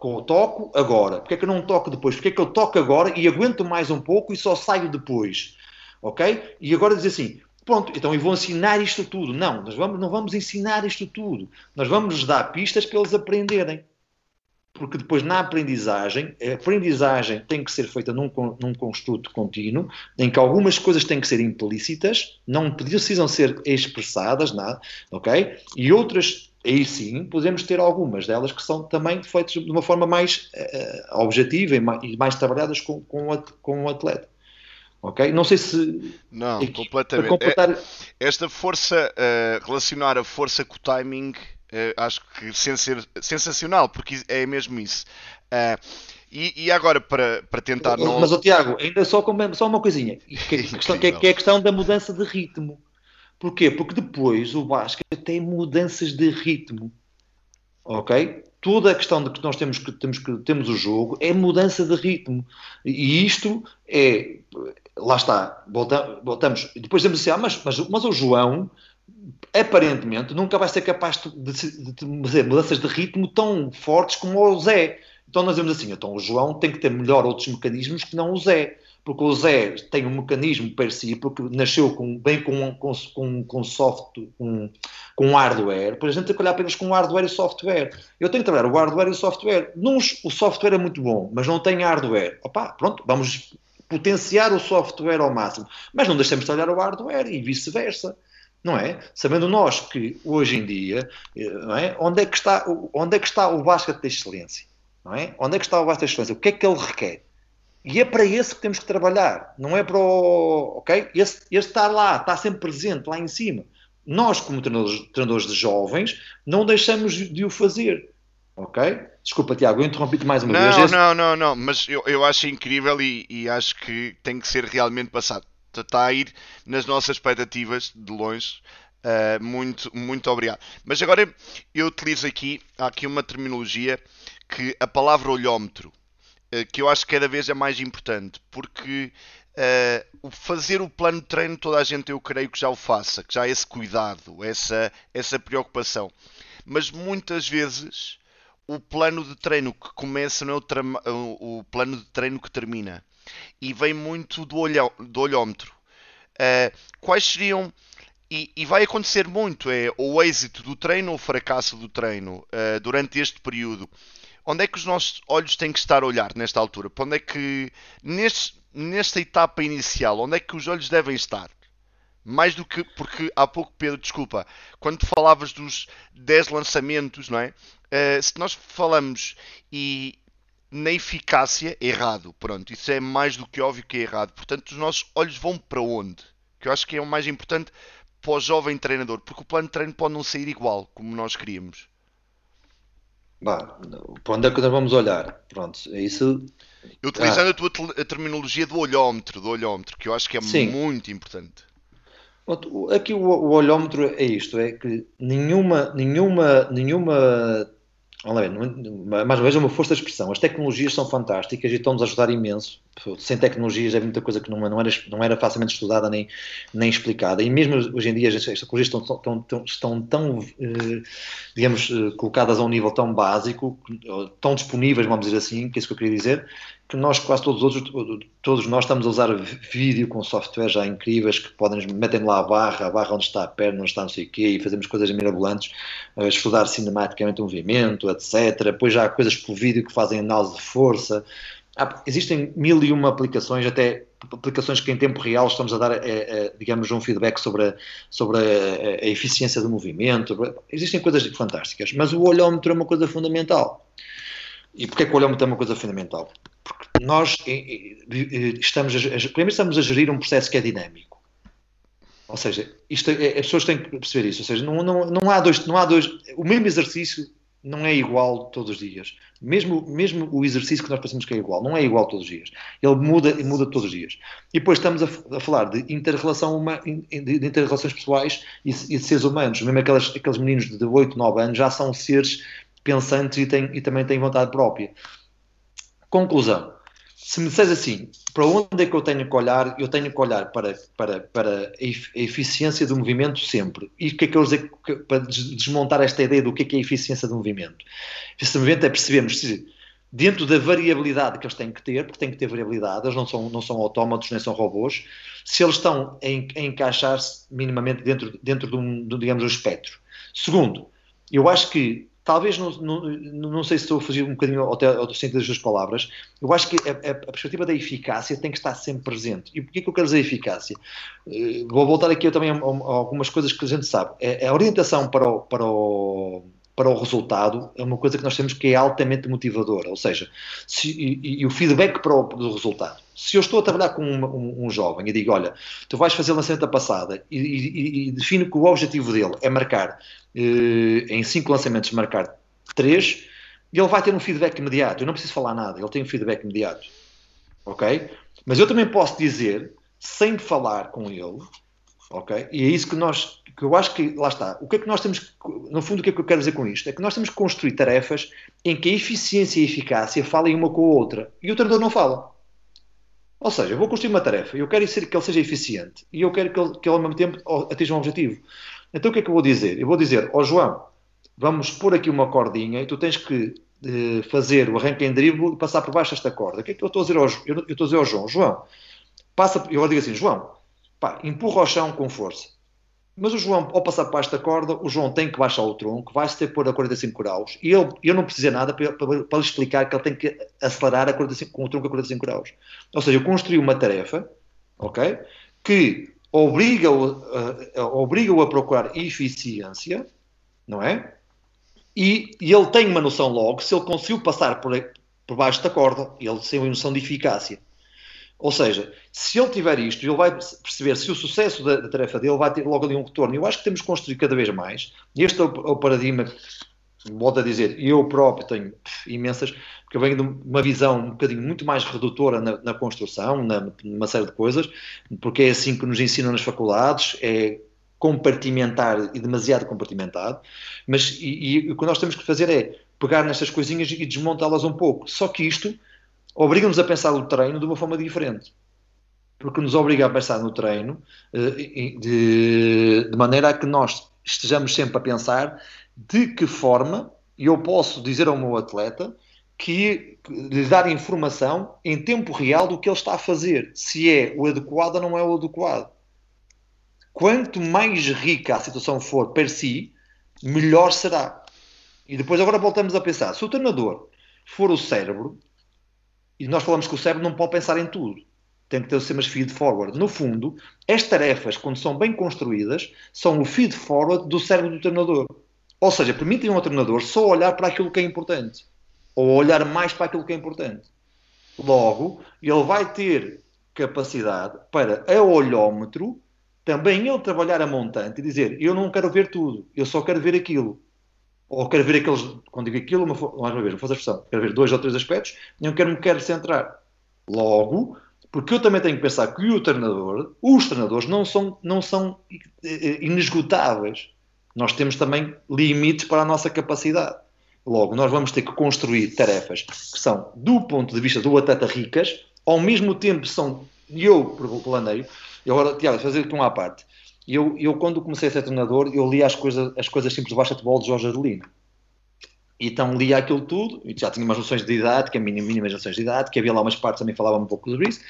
Speaker 1: que eu toco agora, porque é que eu não toco depois, porque é que eu toco agora e aguento mais um pouco e só saio depois. Ok? E agora dizer assim, pronto, então eu vou ensinar isto tudo. Não, nós vamos, não vamos ensinar isto tudo. Nós vamos dar pistas para eles aprenderem porque depois na aprendizagem, a aprendizagem tem que ser feita num, num construto contínuo, em que algumas coisas têm que ser implícitas, não precisam ser expressadas, nada, ok? E outras, aí sim, podemos ter algumas delas que são também feitas de uma forma mais uh, objetiva e mais, e mais, trabalhadas com, com, o, com o atleta. Ok? Não sei se.
Speaker 3: Não, é, completamente. Completar... É, esta força, uh, relacionar a força com o timing Uh, acho que sensacional, porque é mesmo isso. Uh, e, e, agora, para, para tentar.
Speaker 1: Não... Mas, o Tiago, ainda só, só uma coisinha, que, é questão, que, é, que é a questão da mudança de ritmo. Porquê? Porque depois o basquete tem mudanças de ritmo. Ok? Toda a questão de que nós temos que temos, que, temos o jogo é mudança de ritmo. E isto é. Lá está, voltamos. Depois dizemos assim, ah, mas, mas, mas o João aparentemente nunca vai ser capaz de, fazer mudanças de ritmo tão fortes como o Zé. Então nós dizemos assim, então o João tem que ter melhor outros mecanismos que não o Zé. Porque o Zé tem um mecanismo si, porque nasceu com, bem com, com, com, software, com, com hardware, depois a gente tem que olhar apenas com hardware e software. Eu tenho que trabalhar o hardware e o software. O software é muito bom, mas não tem hardware. Opa, pronto, vamos potenciar o software ao máximo. Mas não deixemos de trabalhar o hardware e vice-versa. Não é? Sabendo nós que hoje em dia, não é? Onde é que está, onde é que está o basquete da excelência? Não é? Onde é que está o basquete da excelência? O que é que ele requer? E é para esse que temos que trabalhar, não é para o. Ok? Esse, esse está lá, está sempre presente, lá em cima. Nós, como treinadores, treinadores de jovens, não deixamos de o fazer. Ok? Desculpa, Tiago, eu interrompi-te mais uma
Speaker 3: não,
Speaker 1: vez.
Speaker 3: Não, não, não, não, mas eu, eu acho incrível e, e acho que tem que ser realmente passado. Está a ir nas nossas expectativas de longe. Uh, muito, muito obrigado. Mas agora eu utilizo aqui, há aqui uma terminologia que a palavra olhómetro eh, que eu acho que cada vez é mais importante, porque uh, fazer o plano de treino toda a gente eu creio que já o faça, que já há esse cuidado, essa, essa preocupação. Mas muitas vezes o plano de treino que começa não é o, o plano de treino que termina. E vem muito do, olho, do olhómetro. Uh, quais seriam e, e, vai acontecer muito é o êxito do treino ou o fracasso do treino uh, durante este período onde é que os nossos olhos têm que estar a olhar nesta altura? Para onde é que, neste, nesta etapa inicial, onde é que os olhos devem estar? Mais do que, porque há pouco, Pedro, desculpa, quando falavas dos 10 lançamentos, não é? Uh, se nós falamos e na eficácia, errado, pronto, isso é mais do que óbvio que é errado. Portanto, os nossos olhos vão para onde? Que eu acho que é o mais importante para o jovem treinador, porque o plano de treino pode não sair igual como nós queríamos.
Speaker 1: Bah, para onde é que nós vamos olhar? Pronto, é isso.
Speaker 3: Utilizando ah. a tua a terminologia do olhómetro, do olhómetro, que eu acho que é Sim. muito importante.
Speaker 1: Aqui o, o olhómetro é isto, é que nenhuma, nenhuma, nenhuma mais uma vez é uma força de expressão. As tecnologias são fantásticas e estão-nos a ajudar imenso. Sem tecnologias é muita coisa que não, não, era, não era facilmente estudada nem, nem explicada. E mesmo hoje em dia as tecnologias estão, estão, estão, tão, eh, digamos, eh, colocadas a um nível tão básico, tão disponíveis, vamos dizer assim, que é isso que eu queria dizer, que nós quase todos os outros, todos nós estamos a usar vídeo com softwares já incríveis que podem meter lá a barra, a barra onde está a perna, onde está não sei o quê, e fazemos coisas mirabolantes, estudar cinematicamente o movimento, etc. Depois já há coisas por vídeo que fazem análise de força. Há, existem mil e uma aplicações, até aplicações que em tempo real estamos a dar, é, é, digamos, um feedback sobre, a, sobre a, a, eficiência do movimento. Existem coisas fantásticas, mas o olhómetro é uma coisa fundamental. E porquê que o olhómetro é uma coisa fundamental? Porque nós estamos a, primeiro estamos a gerir um processo que é dinâmico. Ou seja, isto, é, as pessoas têm que perceber isso. Ou seja, não, não, não, há dois, não há dois. O mesmo exercício não é igual todos os dias. Mesmo, mesmo o exercício que nós pensamos que é igual, não é igual todos os dias. Ele muda e muda todos os dias. E depois estamos a, a falar de interrelação uma, de interrelações pessoais e, e, de seres humanos. Mesmo aquelas, aqueles meninos de 8, 9 anos já são seres pensantes e, têm, e também têm vontade própria. Conclusão. Se me disseres assim, para onde é que eu tenho que olhar? Eu tenho que olhar para, para, para a eficiência do movimento sempre. E o que é que eu dizer para desmontar esta ideia do que é, que é a eficiência do movimento? Esse movimento é percebermos se dentro da variabilidade que eles têm que ter, porque têm que ter variabilidade, eles não são, não são autómatos nem são robôs, se eles estão a, encaixar-se minimamente dentro, dentro de, um, de, digamos, um espectro. Segundo, eu acho que talvez não, não, não sei se estou a fugir um bocadinho ao, ao sentido das duas palavras, eu acho que a, a, a, perspectiva da eficácia tem que estar sempre presente. E porquê que eu quero dizer eficácia? Uh, vou voltar aqui também a, a, algumas coisas que a gente sabe. É, a orientação para o, para o para o resultado é uma coisa que nós temos que é altamente motivadora, ou seja, se, e, e, o feedback para o do resultado. Se eu estou a trabalhar com um, um, um jovem e digo, olha, tu vais fazer lançamento passada e, e, e, defino que o objetivo dele é marcar eh, em cinco lançamentos, marcar três, ele vai ter um feedback imediato. Eu não preciso falar nada, ele tem um feedback imediato. Ok? Mas eu também posso dizer, sem falar com ele, ok? E é isso que nós que eu acho que, lá está, o que é que nós temos, no fundo, o que é que eu quero dizer com isto? É que nós temos que construir tarefas em que a eficiência e a eficácia falem uma com a outra e o treinador não fala. Ou seja, eu vou construir uma tarefa e eu quero que ele seja eficiente e eu quero que ele, que ele ao mesmo tempo atinja um objetivo. Então o que é que eu vou dizer? Eu vou dizer, ó oh, João, vamos pôr aqui uma cordinha e tu tens que eh, fazer o arranque em drible e passar por baixo desta corda. O que é que eu estou a dizer ao, eu, eu estou a dizer ao João? João, passa, eu dizer assim, João, pá, empurra ao chão com força mas o João, ao passar para esta corda, o João tem que baixar o tronco, vai-se ter que pôr a 45 graus, e ele, eu não precisei nada para, para, para, lhe explicar que ele tem que acelerar a 45, com o tronco a 45 graus. Ou seja, eu construí uma tarefa, ok? Que obriga-o a, obriga a procurar eficiência, não é? E, e, ele tem uma noção logo, se ele conseguiu passar por, por baixo da corda, ele tem uma noção de eficácia. Ou seja, se ele tiver isto, ele vai perceber se o sucesso da, da, tarefa dele vai ter logo ali um retorno. Eu acho que temos que construir cada vez mais. Este é o, é o paradigma, volto a dizer, eu próprio tenho imensas, porque eu venho de uma visão um bocadinho muito mais redutora na, na construção, na, numa série de coisas, porque é assim que nos ensinam nas faculdades, é compartimentar e demasiado compartimentado, mas e, e, o que nós temos que fazer é pegar nestas coisinhas e desmontá-las um pouco. Só que isto obriga-nos a pensar o treino de uma forma diferente. Porque nos obriga a pensar no treino eh, de, de maneira a que nós estejamos sempre a pensar de que forma eu posso dizer ao meu atleta que lhe dar informação em tempo real do que ele está a fazer, se é o adequado ou não é o adequado. Quanto mais rica a situação for per si, melhor será. E depois agora voltamos a pensar, se o treinador for o cérebro, e nós falamos que o cérebro não pode pensar em tudo, tem que ter sistemas feed forward. No fundo, as tarefas, quando são bem construídas, são o feed forward do cérebro do treinador. Ou seja, permitem ao treinador só olhar para aquilo que é importante, ou olhar mais para aquilo que é importante. Logo, ele vai ter capacidade para, a olhómetro, também ele trabalhar a montante e dizer: Eu não quero ver tudo, eu só quero ver aquilo ou quero ver aqueles, quando digo aquilo, uma, mais uma vez, não faço a expressão, quero ver dois ou três aspectos, não quero me quero centrar. Logo, porque eu também tenho que pensar que o treinador, os treinadores não são, não são inesgotáveis. Nós temos também limites para a nossa capacidade. Logo, nós vamos ter que construir tarefas que são, do ponto de vista do atleta, ricas, ao mesmo tempo são, eu planeio, e agora, Tiago, fazer aqui uma à parte, eu, eu, quando comecei a ser treinador, eu li as coisas, as coisas simples de basquetebol de Jorge Adelino. Então lia aquilo tudo, e já tinha umas noções de didática, mínimas noções de didática, havia lá umas partes também falava um pouco sobre isso,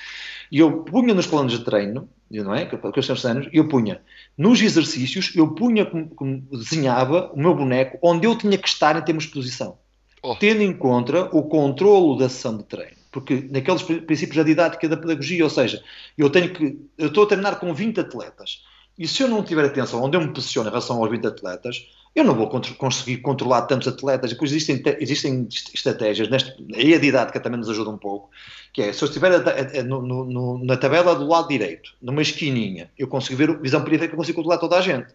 Speaker 1: e eu punha nos planos de treino, não é? Que eu anos, eu punha nos exercícios, eu punha, como, desenhava o meu boneco onde eu tinha que estar em termos de posição, oh. tendo em conta o controlo da sessão de treino. Porque naqueles princípios da didática da pedagogia, ou seja, eu tenho que, eu estou a treinar com 20 atletas, e se eu não tiver atenção onde eu me posiciono em relação aos 20 atletas, eu não vou conseguir controlar tantos atletas. Depois existem, existem estratégias, neste, aí a didática também nos ajuda um pouco, que é, se eu estiver a, a, no, no, na tabela do lado direito, numa esquininha, eu consigo ver visão periférica, eu consigo controlar toda a gente.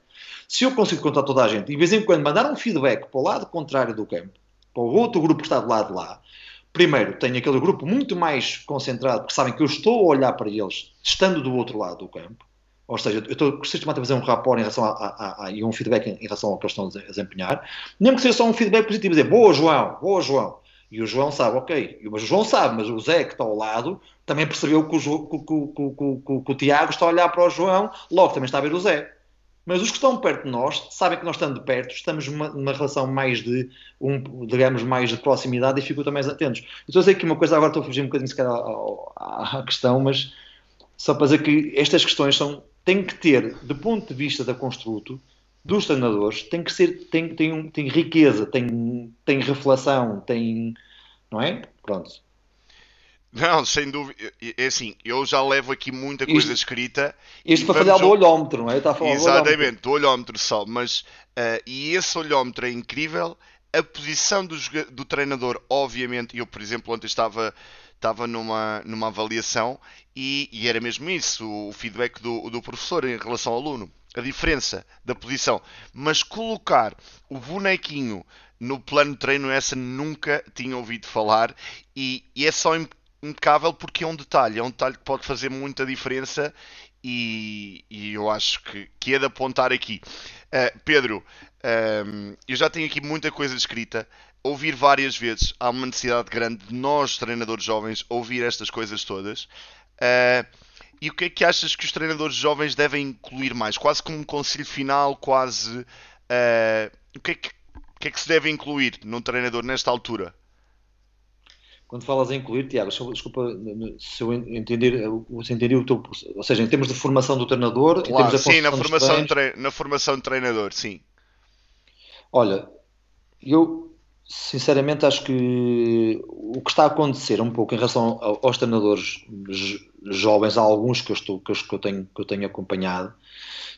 Speaker 1: Se eu consigo controlar toda a gente, e de vez em quando mandar um feedback para o lado contrário do campo, para o outro grupo que está do lado de lá, primeiro, tenho aquele grupo muito mais concentrado, porque sabem que eu estou a olhar para eles, estando do outro lado do campo, ou seja, eu estou sistematicamente a fazer um rapport em relação a, a, a, e um feedback em, em, relação ao que eles estão a desempenhar, mesmo que seja só um feedback positivo, dizer boa João, boa João. E o João sabe, ok, mas o João sabe, mas o Zé que está ao lado também percebeu que o, que, que, que, que o Tiago está a olhar para o João, logo também está a ver o Zé. Mas os que estão perto de nós sabem que nós estando de perto estamos numa, numa relação mais de, um, digamos, mais de proximidade e ficam mais atentos. Estou a dizer aqui uma coisa, agora estou a fugir um bocadinho se calhar à, à questão, mas só para dizer que estas questões são tem que ter, do ponto de vista da construto, dos treinadores, tem que ser, tem, tem, tem riqueza, tem, tem reflexão, tem, não é? Pronto.
Speaker 3: Não, sem dúvida. É assim, eu já levo aqui muita coisa isto, escrita.
Speaker 1: Isto para falar do olhómetro, não é? Está a falar
Speaker 3: Exatamente, do olhómetro só. Mas, uh, e esse olhómetro é incrível. A posição do, do treinador, obviamente, eu, por exemplo, ontem estava estava numa, numa avaliação e, e, era mesmo isso, o feedback do, do professor em relação ao aluno, a diferença da posição. Mas colocar o bonequinho no plano de treino, essa nunca tinha ouvido falar e, e é só impecável porque é um detalhe, é um detalhe que pode fazer muita diferença e, e eu acho que, que é de apontar aqui. Uh, Pedro, um, eu já tenho aqui muita coisa escrita ouvir várias vezes. Há uma necessidade grande de nós, treinadores jovens, ouvir estas coisas todas. Uh, e o que é que achas que os treinadores jovens devem incluir mais? Quase como um conselho final, quase. Uh, o, que é que, o que é que se deve incluir num treinador nesta altura?
Speaker 1: Quando falas em incluir, Tiago, desculpa se eu entender, se entendi o teu. Ou seja, em termos de formação do treinador,
Speaker 3: claro, sim, na formação, na formação de treinador, sim.
Speaker 1: Olha, eu sinceramente acho que o que está a acontecer um pouco em relação aos treinadores jovens, há alguns que eu, estou, que eu, tenho, que eu tenho acompanhado,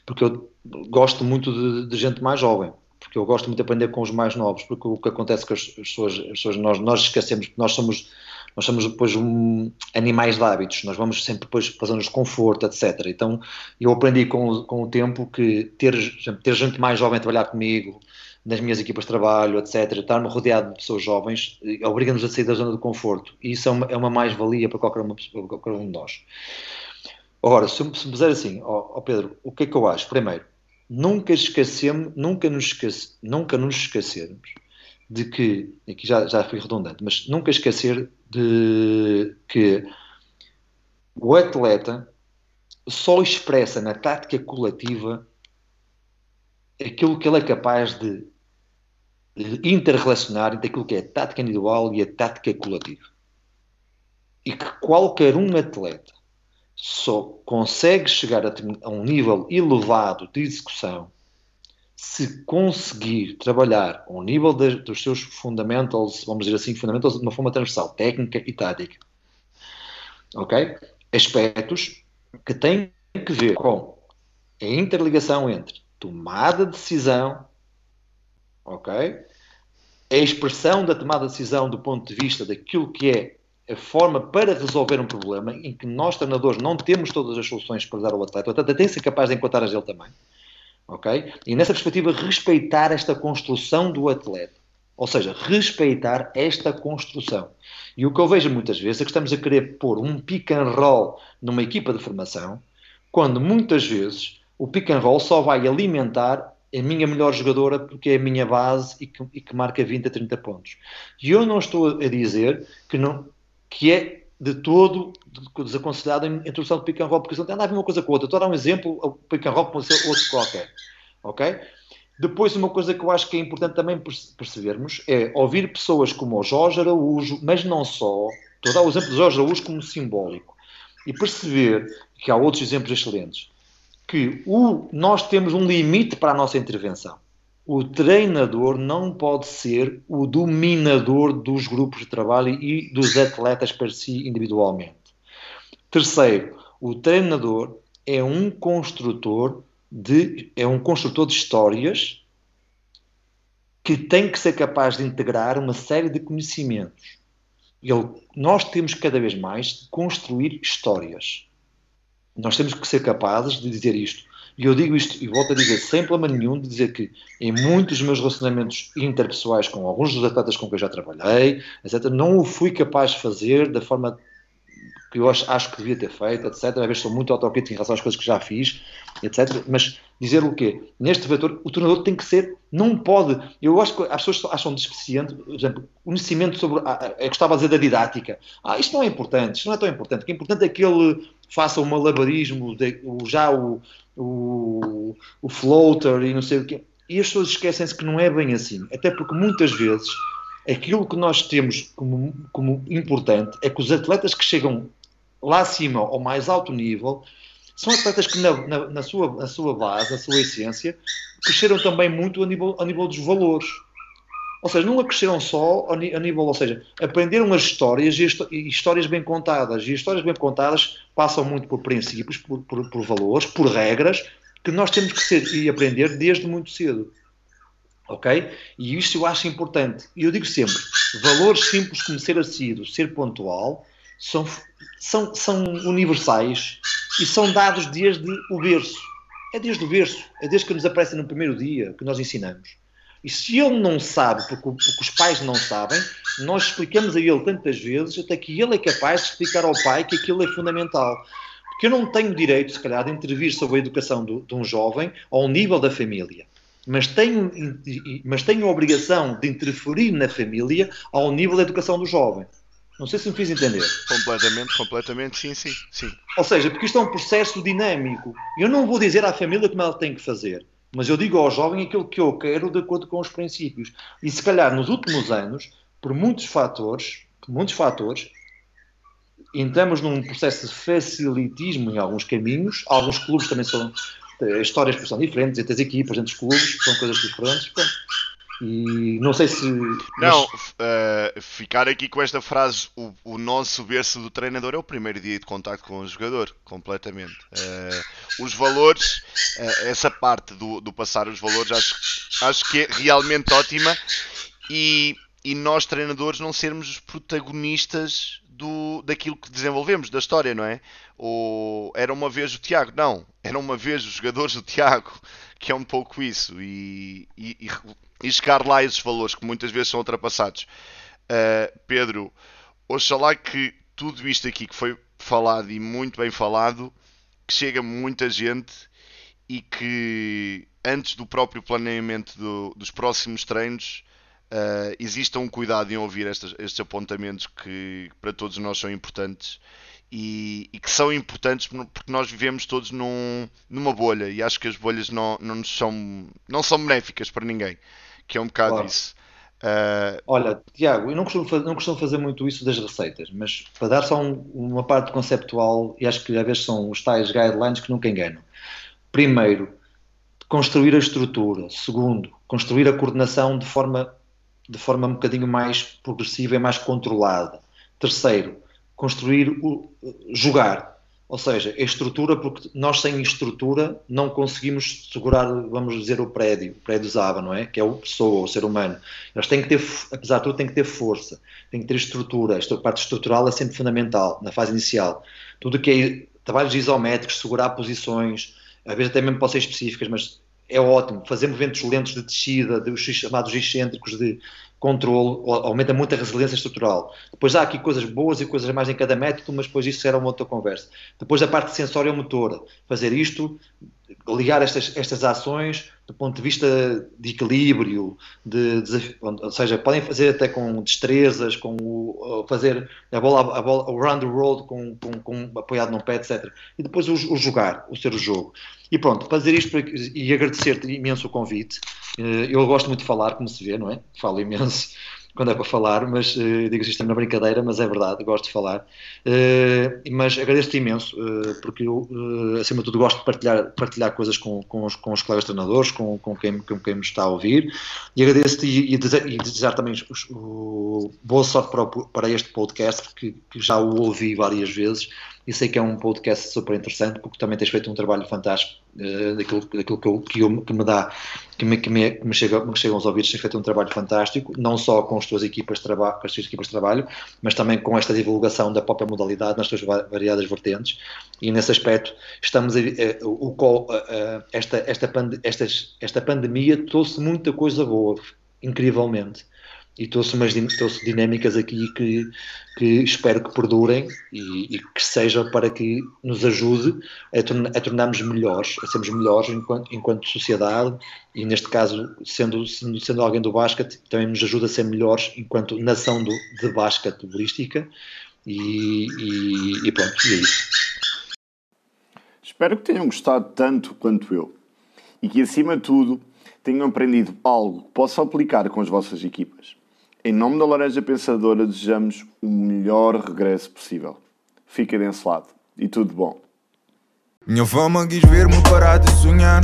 Speaker 1: porque eu gosto muito de, de, gente mais jovem, porque eu gosto muito de aprender com os mais novos, porque o que acontece com as, as pessoas, as pessoas nós, nós esquecemos que nós somos nós somos depois um, animais de hábitos, nós vamos sempre depois de conforto, etc. Então eu aprendi com, com o tempo que ter, ter gente mais jovem a trabalhar comigo, nas minhas equipas de trabalho, etc., estar-me rodeado de pessoas jovens, eh, obriga-nos a sair da zona de conforto. E isso é uma, é uma mais-valia para qualquer, uma, para qualquer um de nós. Agora, se, me dizer assim, ó, ó, Pedro, o que é que eu acho? Primeiro, nunca esquecemos, nunca nos, esquece, nunca nos esquecermos de que, aqui já, já fui redundante, mas nunca esquecer de que o atleta só expressa na tática coletiva aquilo que ele é capaz de interrelacionar entre aquilo que é a tática individual e a tática coletiva. E que qualquer um atleta só consegue chegar a, um nível elevado de execução se conseguir trabalhar ao nível de, dos seus fundamentals, vamos dizer assim, fundamentals de uma forma transversal, técnica e tática. Ok? Aspectos que têm que ver com a interligação entre tomada de decisão, ok? A expressão da tomada de decisão do ponto de vista daquilo que é a forma para resolver um problema em que nós, treinadores, não temos todas as soluções para dar ao atleta. O atleta tem que ser capaz de encontrar as dele também. Ok? E nessa perspectiva, respeitar esta construção do atleta. Ou seja, respeitar esta construção. E o que eu vejo muitas vezes é que estamos a querer pôr um pick and roll numa equipa de formação, quando muitas vezes o pick and roll só vai alimentar a minha melhor jogadora porque é a minha base e que, e que marca 20 a 30 pontos. E eu não estou a dizer que, não, que é de todo desaconselhado a introdução de pick and roll, porque isso não tem nada a ver uma coisa com a outra. Estou a dar um exemplo, o pick and roll pode ser outro qualquer. Ok? Depois, uma coisa que eu acho que é importante também percebermos é ouvir pessoas como o Jorge Araújo, mas não só, estou a dar o exemplo de Jorge Araújo como simbólico, e perceber que há outros exemplos excelentes, que o, nós temos um limite para a nossa intervenção. O treinador não pode ser o dominador dos grupos de trabalho e dos atletas para si individualmente. Terceiro, o treinador é um construtor de é um construtor de histórias que tem que ser capaz de integrar uma série de conhecimentos. Ele, nós temos cada vez mais de construir histórias. Nós temos que ser capazes de dizer isto. E eu digo isto, e volto a dizer, sem problema nenhum, de dizer que em muitos dos meus relacionamentos interpessoais com alguns dos atletas com quem eu já trabalhei, etc., não o fui capaz de fazer da forma que eu acho, acho que devia ter feito, etc. Às vezes sou muito autocrítico em relação às coisas que já fiz, etc. Mas dizer o quê? Neste vetor, o treinador tem que ser, não pode. Eu acho que as pessoas acham deficiente, por exemplo, conhecimento sobre. é que estava a dizer da didática. Ah, isto não é importante, isto não é tão importante. O que é importante é que ele faça o malabarismo, de, o, já o, o, o floater e não sei o quê. E as pessoas esquecem-se que não é bem assim. Até porque muitas vezes aquilo que nós temos como, como importante é que os atletas que chegam lá acima, ao mais alto nível, são atletas que na, na, na, sua, na sua base, na sua essência, cresceram também muito a nível, a nível dos valores. Ou seja, não cresceram só a nível, ou seja, aprenderam as histórias e histórias bem contadas. E histórias bem contadas passam muito por princípios, por, por, por valores, por regras, que nós temos que ser e aprender desde muito cedo. Ok? E isto eu acho importante. E eu digo sempre: valores simples como ser assíduo, ser pontual, são, são, são universais e são dados desde o berço. É desde o berço, é desde que nos aparece no primeiro dia que nós ensinamos. E se ele não sabe, porque, porque, os pais não sabem, nós explicamos a ele tantas vezes até que ele é capaz de explicar ao pai que aquilo é fundamental. Porque eu não tenho direito, se calhar, de intervir sobre a educação do, de um jovem ao nível da família. Mas tenho, mas tenho a obrigação de interferir na família ao nível da educação do jovem. Não sei se me fiz entender.
Speaker 3: Completamente, completamente, sim, sim, sim.
Speaker 1: Ou seja, porque isto é um processo dinâmico. Eu não vou dizer à família como ela tem que fazer, mas eu digo ao jovem aquilo que eu quero de acordo com os princípios. E se calhar nos últimos anos, por muitos fatores, por muitos fatores, entramos num processo de facilitismo em alguns caminhos. Alguns clubes também são eh, histórias são diferentes entre as equipas, entre os clubes, são coisas diferentes. Pronto. E não sei se.
Speaker 3: Não, uh, ficar aqui com esta frase: o, o, nosso berço do treinador é o primeiro dia de contacto com o jogador, completamente. Uh, os valores, uh, essa parte do, do, passar os valores, acho, acho que é realmente ótima e, e nós, treinadores, não sermos os protagonistas do, daquilo que desenvolvemos, da história, não é? Ou era uma vez o Tiago? Não, era uma vez os jogadores do Tiago, que é um pouco isso, e, e, e, e chegar lá a esses valores que muitas vezes são ultrapassados. Uh, Pedro, oxalá que tudo isto aqui que foi falado e muito bem falado, que chega muita gente e que antes do próprio planeamento do, dos próximos treinos uh, exista um cuidado em ouvir estes, apontamentos que para todos nós são importantes e, e, que são importantes porque nós vivemos todos num, numa bolha e acho que as bolhas não, não, são, não são benéficas para ninguém, que é um bocado claro. isso.
Speaker 1: Uh... Olha, Tiago, eu não costumo, fazer, não costumo fazer muito isso das receitas, mas para dar só um, uma parte conceptual, e acho que às vezes são os tais guidelines que nunca enganam. Primeiro, construir a estrutura. Segundo, construir a coordenação de forma, de forma um bocadinho mais progressiva e mais controlada. Terceiro, construir, o, jogar. Ou seja, a estrutura, porque nós sem estrutura não conseguimos segurar, vamos dizer, o prédio, o prédio Zaba, não é? Que é o pessoa, o ser humano. Eles têm que ter, apesar de tudo, têm que ter força, têm que ter estrutura. Esta parte estrutural é sempre fundamental, na fase inicial. Tudo que é trabalhos isométricos, segurar posições, às vezes até mesmo podem ser específicas, mas é ótimo. Fazer movimentos lentos de descida, os chamados excêntricos de controle, aumenta muito a resiliência estrutural. Depois há aqui coisas boas e coisas mais em cada método, mas depois isso era uma outra conversa. Depois a parte sensória motora, fazer isto, ligar estas, estas ações do ponto de vista de equilíbrio, de, de, ou seja, podem fazer até com destrezas, com o, fazer a bola, a bola around the world com, com, com, apoiado num pé, etc. E depois o, o jogar, o ser o jogo. E pronto, fazer isto e agradecer-te imenso o convite. Eh, eu gosto muito de falar, como se vê, não é? Falo imenso quando é para falar, mas uh, digo isto na brincadeira, mas é verdade, gosto de falar. Uh, mas agradeço-te imenso, porque eu, acima de tudo, gosto de partilhar, partilhar coisas com, com, os, com os colegas treinadores, com, com, quem, com quem me está a ouvir, e agradeço-te e, e, desejar, também o, boa sorte para, para este podcast, porque já o ouvi várias vezes e sei que é um podcast super interessante porque também tens feito um trabalho fantástico uh, daquilo, daquilo que, eu, que, eu, que, me dá, que me, que me, que me, chega, me aos ouvidos, tens feito um trabalho fantástico, não só com as tuas equipas de trabalho, com as tuas equipas de trabalho, mas também com esta divulgação da própria modalidade nas tuas variadas vertentes. E nesse aspecto estamos a, uh, o, uh, esta, esta, pand estas, esta pandemia trouxe muita coisa boa, incrivelmente e trouxe umas trouxe dinâmicas aqui que, que espero que perdurem e, e, que sejam para que nos ajude a, torna, a tornarmos melhores, a sermos melhores enquanto, enquanto sociedade e neste caso, sendo, sendo, sendo alguém do basquete, também nos ajuda a ser melhores enquanto nação do, de basquete bolística e, e, e pronto, e é isso.
Speaker 2: Espero que tenham gostado tanto quanto eu e que acima de tudo tenham aprendido algo que possam aplicar com as vossas equipas. Em nome da Laranja Pensadora, desejamos o melhor regresso possível. Fica desse lado e tudo bom.
Speaker 4: Minha fama quis ver-me parar de sonhar,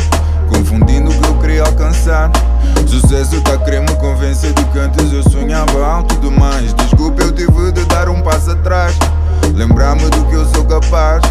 Speaker 4: confundindo o que eu queria alcançar. Sucesso tá a querer me convencer de que antes eu sonhava alto demais. Desculpa, eu tive de dar um passo atrás, lembrar-me do que eu sou capaz.